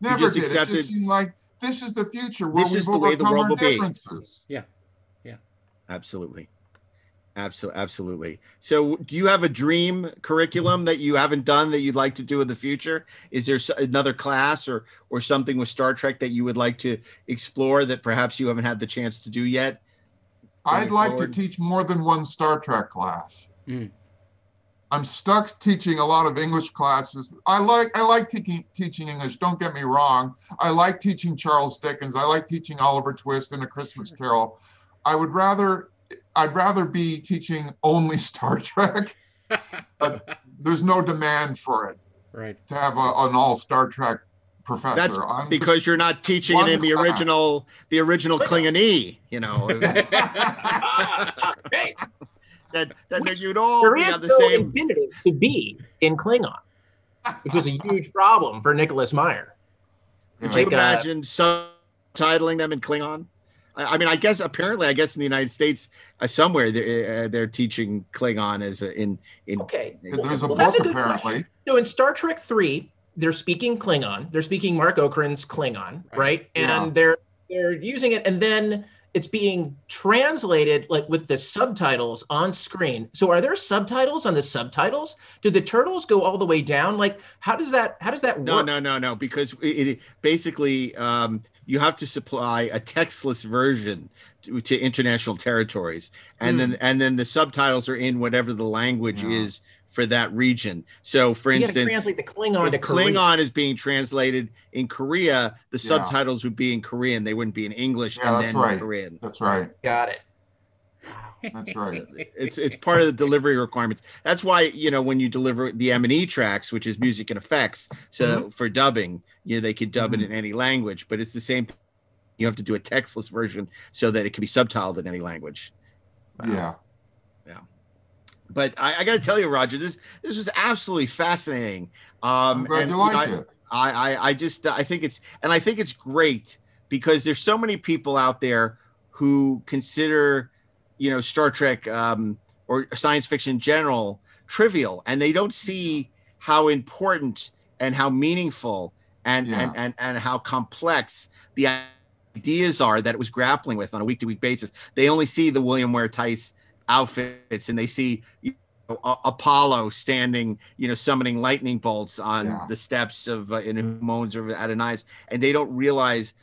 Never just did. It just seemed like this is the future where This we've is the way the overcome world will be. Yeah. Yeah. Absolutely. Absolutely. Absolutely. So, do you have a dream curriculum that you haven't done that you'd like to do in the future? Is there another class or or something with Star Trek that you would like to explore that perhaps you haven't had the chance to do yet? I'd like forward? to teach more than one Star Trek class. Mm. I'm stuck teaching a lot of English classes. I like I like teaching teaching English. Don't get me wrong. I like teaching Charles Dickens. I like teaching Oliver Twist and A Christmas mm-hmm. Carol. I would rather I'd rather be teaching only Star Trek, but there's no demand for it Right. to have a, an all Star Trek professor. That's I'm because you're not teaching it in the class. original the original Klingonese, you know. Hey, that that Which you'd all there be is on the no same infinitive to be in Klingon, which was a huge problem for Nicholas Meyer. Could Like, you uh, imagine subtitling them in Klingon? I, I mean, I guess apparently, I guess in the United States, uh, somewhere they're, uh, they're teaching Klingon as a, in in. Okay. there's a Well, that's book a apparently. question. So in Star Trek three, they're speaking Klingon. They're speaking Marc Okrand's Klingon, right? And Yeah. they're they're using it, and then it's being translated like with the subtitles on screen. So are there subtitles on the subtitles? Do the turtles go all the way down? Like how does that how does that No, work? no, no, no. No. Because it, it basically um, you have to supply a textless version to, to international territories, and Hmm. then and then the subtitles are in whatever the language Yeah. is for that region. So, for you instance, translate the Klingon if to Korean. Klingon is being translated in Korea, the Yeah. subtitles would be in Korean. They wouldn't be in English Yeah, and that's then right. Korean. That's right. Got it. That's right. It's it's part of the delivery requirements. That's why you know when you deliver the M and E tracks, which is music and effects, so mm-hmm. for dubbing, you know they could dub it mm-hmm. in any language, but it's the same. You have to do a textless version so that it can be subtitled in any language. Yeah. Yeah. But I, I got to tell you, Roger, this this was absolutely fascinating. Um, and, I- it. I, I I just I think it's and I think it's great because there's so many people out there who consider you know Star Trek um, or science fiction in general trivial and they don't see how important and how meaningful and Yeah. and, and and how complex the ideas are that it was grappling with on a week to week basis. They only see the William Ware Theiss outfits and they see you know, Apollo standing, you know, summoning lightning bolts on Yeah. the steps of uh, in Mourns for Adonais, and they don't realize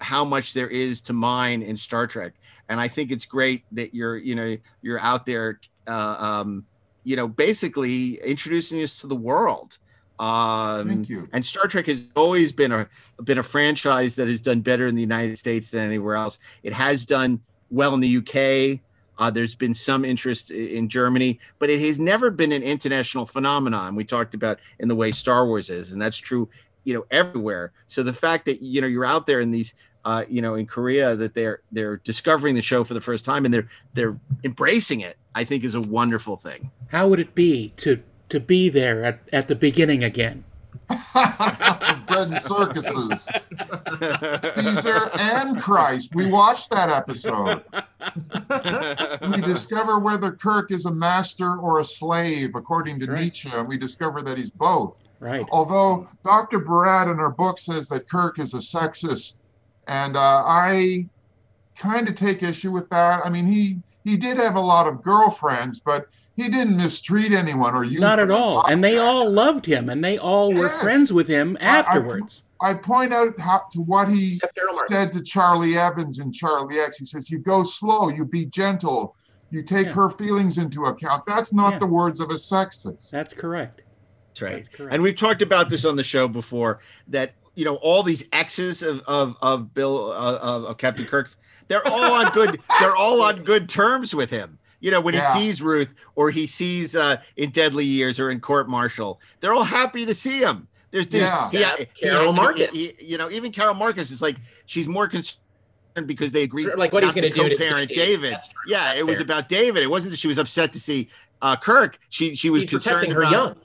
how much there is to mine in Star Trek. And I think it's great that you're, you know, you're out there, uh, um, you know, basically introducing us to the world. Um, Thank you. and Star Trek has always been a been a franchise that has done better in the United States than anywhere else. It has done well in the UK. Uh, there's been some interest in Germany, but it has never been an international phenomenon. We talked about in the way Star Wars is, and that's true, you know, everywhere. So the fact that you know you're out there in these, uh, you know, in Korea, that they're they're discovering the show for the first time and they're they're embracing it, I think is a wonderful thing. How would it be to to be there at, at the beginning again? Bread and circuses. Caesar and Christ. We watched that episode. We discover whether Kirk is a master or a slave, according to right. Nietzsche, and we discover that he's both. Right. Although Dr. Barat in her book says that Kirk is a sexist, and uh, I kind of take issue with that. I mean, he he did have a lot of girlfriends, but he didn't mistreat anyone or use Not at all. And they all loved him, and they all were friends with him I- I- afterwards. I point out how, to what he Except Daryl Martin. said to Charlie Evans in Charlie X. He says, "You go slow, you be gentle, You take Yeah. her feelings into account. That's not Yeah. the words of a sexist. That's correct. That's right. That's correct. And we've talked about this on the show before that you know all these exes of of, of Bill uh, of, of Captain Kirk's they're all on good they're all on good terms with him. You know when Yeah. he sees Ruth or he sees uh, in Deadly Years or in Court Martial, they're all happy to see him. There's, there's Yeah. he- Yeah, he- Carol he- Marcus. he- you know even Carol Marcus is like she's more concerned because they agreed Like what he's gonna do to co-parent David. David. Yeah, That's it was about David. It wasn't that she was upset to see uh, Kirk. She she was He's concerned protecting her about young.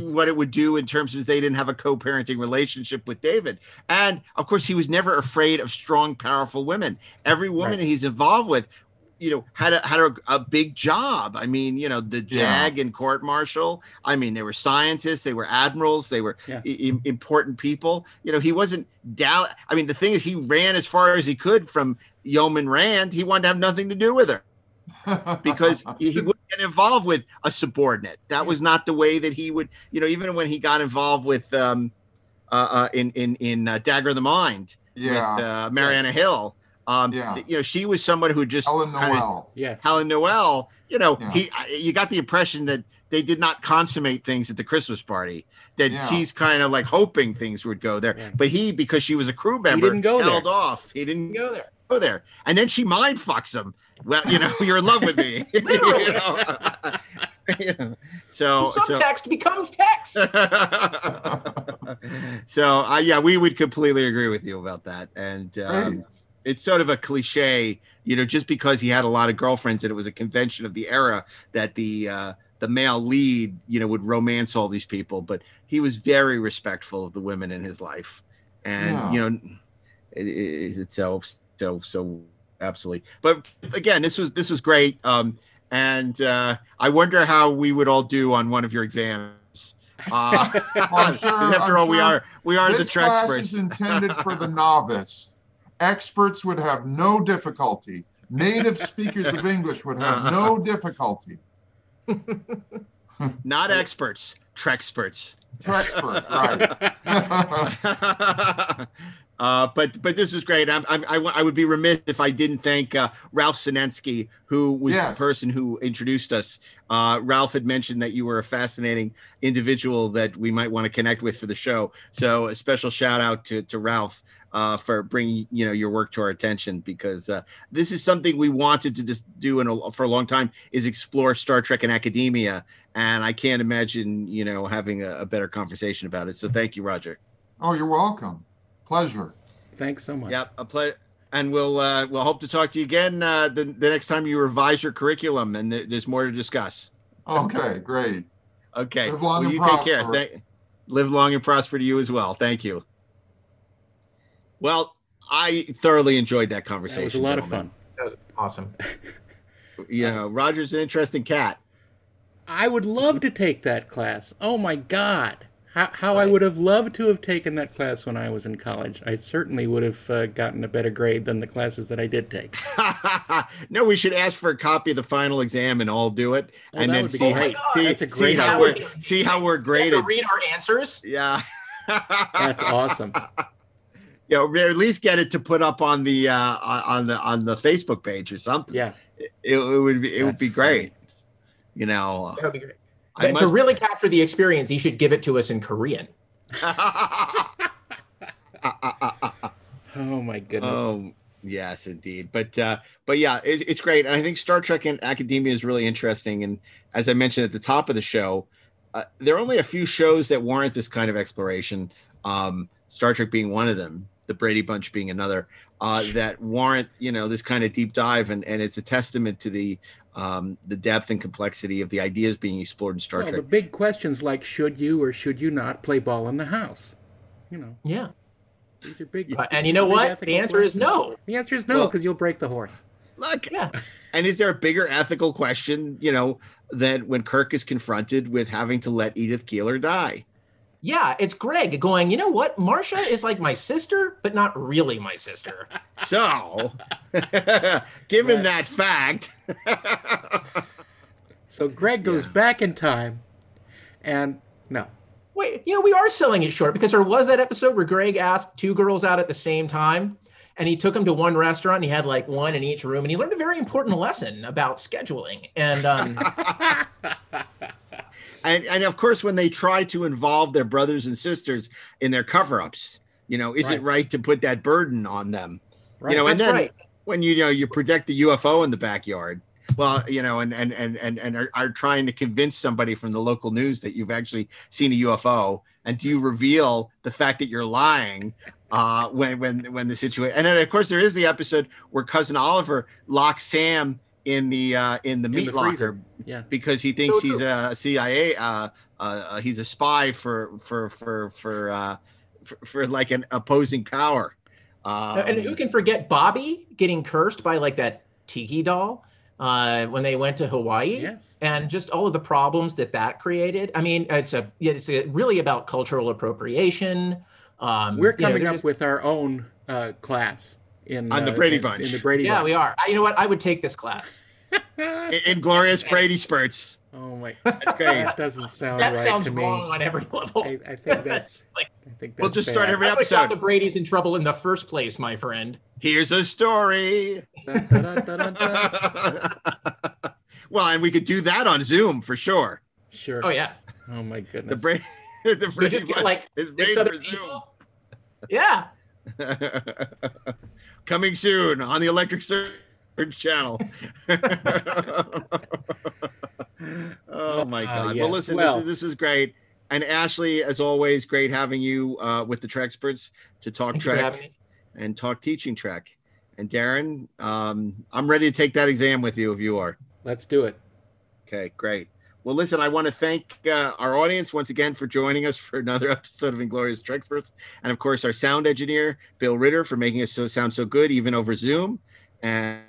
What it would do in terms of they didn't have a co-parenting relationship with David. And of course, he was never afraid of strong, powerful women. Every woman Right. he's involved with, you know, had a had a, a big job. I mean, you know, the Yeah. JAG and court martial. I mean, they were scientists, they were admirals, they were Yeah. i- important people. You know, he wasn't down. I mean, the thing is, he ran as far as he could from Yeoman Rand. He wanted to have nothing to do with her because he, he wouldn't get involved with a subordinate. That was not the way that he would, you know, even when he got involved with um uh, uh in in in uh, Dagger of the Mind yeah. with uh, Marianna Hill. Um Yeah. you know, she was someone who just Helen Noel. Yes. Helen Noel, you know, Yeah. he you got the impression that they did not consummate things at the Christmas party. That Yeah. she's kind of like hoping things would go there, Yeah. but he, because she was a crew member, he didn't go held there. off. He didn't Go there. Go there. And then she mind fucks him. Well, you know, you're in love with me. You know? You know, so, so, Subtext becomes text. so uh, yeah, we would completely agree with you about that. And um, Great. it's sort of a cliche, you know, just because he had a lot of girlfriends and it was a convention of the era that the uh, the male lead, you know, would romance all these people. But he was very respectful of the women in his life, and Yeah. you know, it, it, it's so so so absolutely. But again, this was this was great. Um, and uh, I wonder how we would all do on one of your exams. Uh, sure- after I'm all, we are we are the this class is intended for the novice. Experts would have no difficulty. Native speakers of English would have no difficulty. Not experts, Treksperts. Treksperts, right? uh, but but this is great. I'm, I'm, I, w- I would be remiss if I didn't thank uh, Ralph Senensky, who was Yes. the person who introduced us. Uh, Ralph had mentioned that you were a fascinating individual that we might want to connect with for the show. So a special shout out to, to Ralph uh, for bringing you know your work to our attention because uh, this is something we wanted to just do in a, for a long time is explore Star Trek and academia, and I can't imagine you know having a, a better conversation about it. So thank you, Roger. oh, you're welcome. Pleasure. Thanks so much. Yep, a ple- and we'll uh, we'll hope to talk to you again uh, the, the next time you revise your curriculum, and th- there's more to discuss. Okay, great. Okay, Live long well, and you take care. prosper. Thank- live long and prosper to you as well. Thank you. Well, I thoroughly enjoyed that That conversation. was a lot of fun. That was awesome. You know, Roger's an interesting cat. I would love to take that class. Oh my God. How, how I would have loved to have taken that class when I was in college. I certainly would have uh, gotten a better grade than the classes that I did take. no, we should ask for a copy of the final exam and all do it, Oh, and then would be see, great. see, That's a see how idea. we're see how we're graded. to read our answers. Yeah. That's awesome. you know, or at least get it to put up on the uh on the on the Facebook page or something. Yeah. It, it would be it would be great. You know, That would be great. I But to really capture the experience, he should give it to us in Korean. Oh my goodness. oh yes, indeed. But uh but yeah, it, it's great, and I think Star Trek and academia is really interesting. And as I mentioned at the top of the show, uh, there are only a few shows that warrant this kind of exploration. Um, Star Trek being one of them, the Brady Bunch being another, uh, that warrant you know this kind of deep dive, and and it's a testament to the um, the depth and complexity of the ideas being explored in Star well, Trek. the big questions like should you or should you not play ball in the house? You know, Yeah. these are big. Uh, and you know what? The answer is no. The answer is no Well- because you'll break the horse. Look, Yeah. and is there a bigger ethical question, you know, than when Kirk is confronted with having to let Edith Keeler die? Yeah, it's Greg going, you know what? Marcia is like my sister, but not really my sister. So, given Right. that fact, So Greg goes Yeah. back in time, and no, Wait, you know, we are selling it short because there was that episode where Greg asked two girls out at the same time. and he took them to one restaurant. And he had like one in each room, and he learned a very important lesson about scheduling. And um, and, and of course, when they try to involve their brothers and sisters in their cover-ups, you know, is Right. it right to put that burden on them? Right. You know, and then right. when you know you project the UFO in the backyard, well, you know, and and and and and are, are trying to convince somebody from the local news that you've actually seen a UFO, and do you reveal the fact that you're lying? Uh, when when when the situation, and then of course there is the episode where cousin Oliver locks Sam in the uh, in the In meat the locker. Yeah. because he thinks So he's true. a CIA, uh, uh, he's a spy for for for for uh, for, for like an opposing power. Um, and who can forget Bobby getting cursed by like that tiki doll uh, when they went to Hawaii? Yes. and just all of the problems that that created. I mean, it's a it's a, really about cultural appropriation. Um, We're you know, coming up just- with our own uh, class in On the uh, Brady in- Bunch. In the Brady yeah, Bunch. we are. I, you know what? I would take this class. in, in glorious Brady spurts. Oh my, That's great. that doesn't sound that right sounds to me. wrong on every level. I, I think that's. Like- I think that's We'll just start bad. every I would've got episode. the Brady's in trouble in the first place, my friend. Here's a story. Dun, dun, dun, well, and we could do that on Zoom for sure. Sure. Oh yeah, Oh my goodness. The Brady, the Brady just get like is six made for Zoom. Yeah, Coming soon on the Electric Surge channel. oh my Ah, God! yes. Well, listen, Well- this is this is great. And Ashley, as always, great having you uh, with the Trek experts to talk Thank Trek and talk teaching Trek. And Darren, um, I'm ready to take that exam with you if you are. Let's do it. Okay, great. Well, listen, I want to thank uh, our audience once again for joining us for another episode of Inglorious Treksperts, and of course our sound engineer Bill Ritter for making us so sound so good even over Zoom, and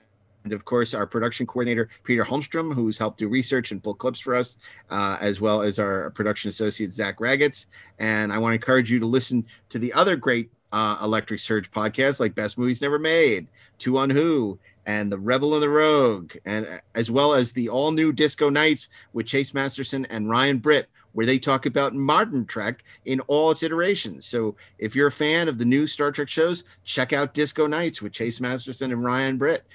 of course our production coordinator Peter Holmstrom, who's helped do research and pull clips for us, uh, as well as our production associate Zach Ragetz. And I want to encourage you to listen to the other great uh, Electric Surge podcasts like Best Movies Never Made, Two on Who, and The Rebel and the Rogue, and uh, as well as the all new Disco Nights with Chase Masterson and Ryan Britt, where they talk about modern Trek in all its iterations. So if you're a fan of the new Star Trek shows, check out Disco Nights with Chase Masterson and Ryan Britt.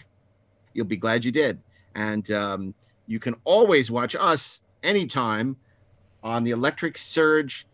You'll be glad you did. And um, you can always watch us anytime on the Electric Surge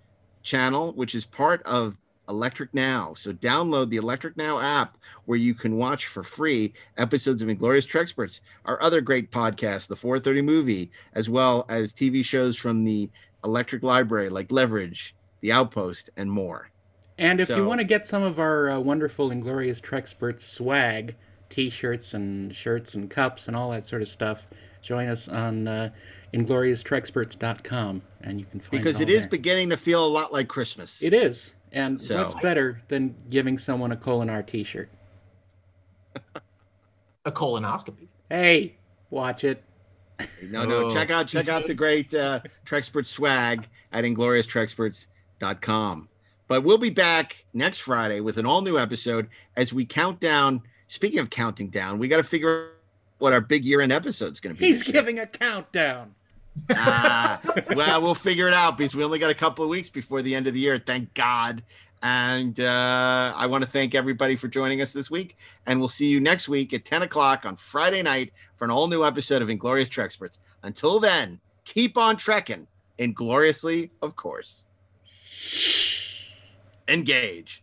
channel, which is part of Electric Now. So download the Electric Now app where you can watch for free episodes of Inglorious Treksperts, our other great podcast, the 430 movie, as well as TV shows from the Electric Library like Leverage, The Outpost, and more. And if you want to get some of our uh, wonderful Inglorious Treksperts swag, t-shirts and shirts and cups and all that sort of stuff, join us on uh, inglorioustreksperts.com and you can find Because all it is there. beginning to feel a lot like Christmas. It is. And So- what's better than giving someone a Kolinahr t-shirt? A colonoscopy. Hey, watch it. No, no. Oh. Check out check out the great uh, Trekspert swag at inglorioustreksperts.com. But we'll be back next Friday with an all new episode as we count down. Speaking of counting down, we got to figure out what our big year end episode is going to be. He's giving a countdown. Ah, well, we'll figure it out because we only got a couple of weeks before the end of the year. Thank God. And uh, I want to thank everybody for joining us this week. And we'll see you next week at 10 o'clock on Friday night for an all new episode of Inglorious Treksperts. Until then, keep on trekking, ingloriously, of course. Engage.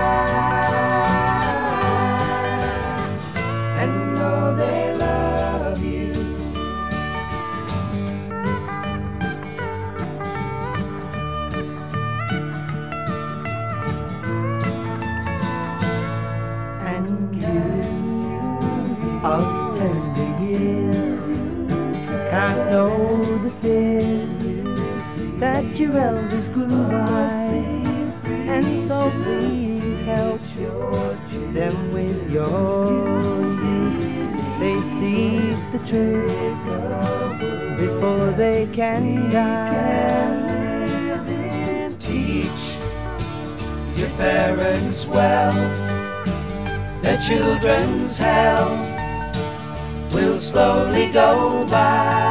Can't know the fears that your elders grew by, and so please help them with your youth. They see the truth before they can die. Teach your parents well. Their children's hell will slowly go by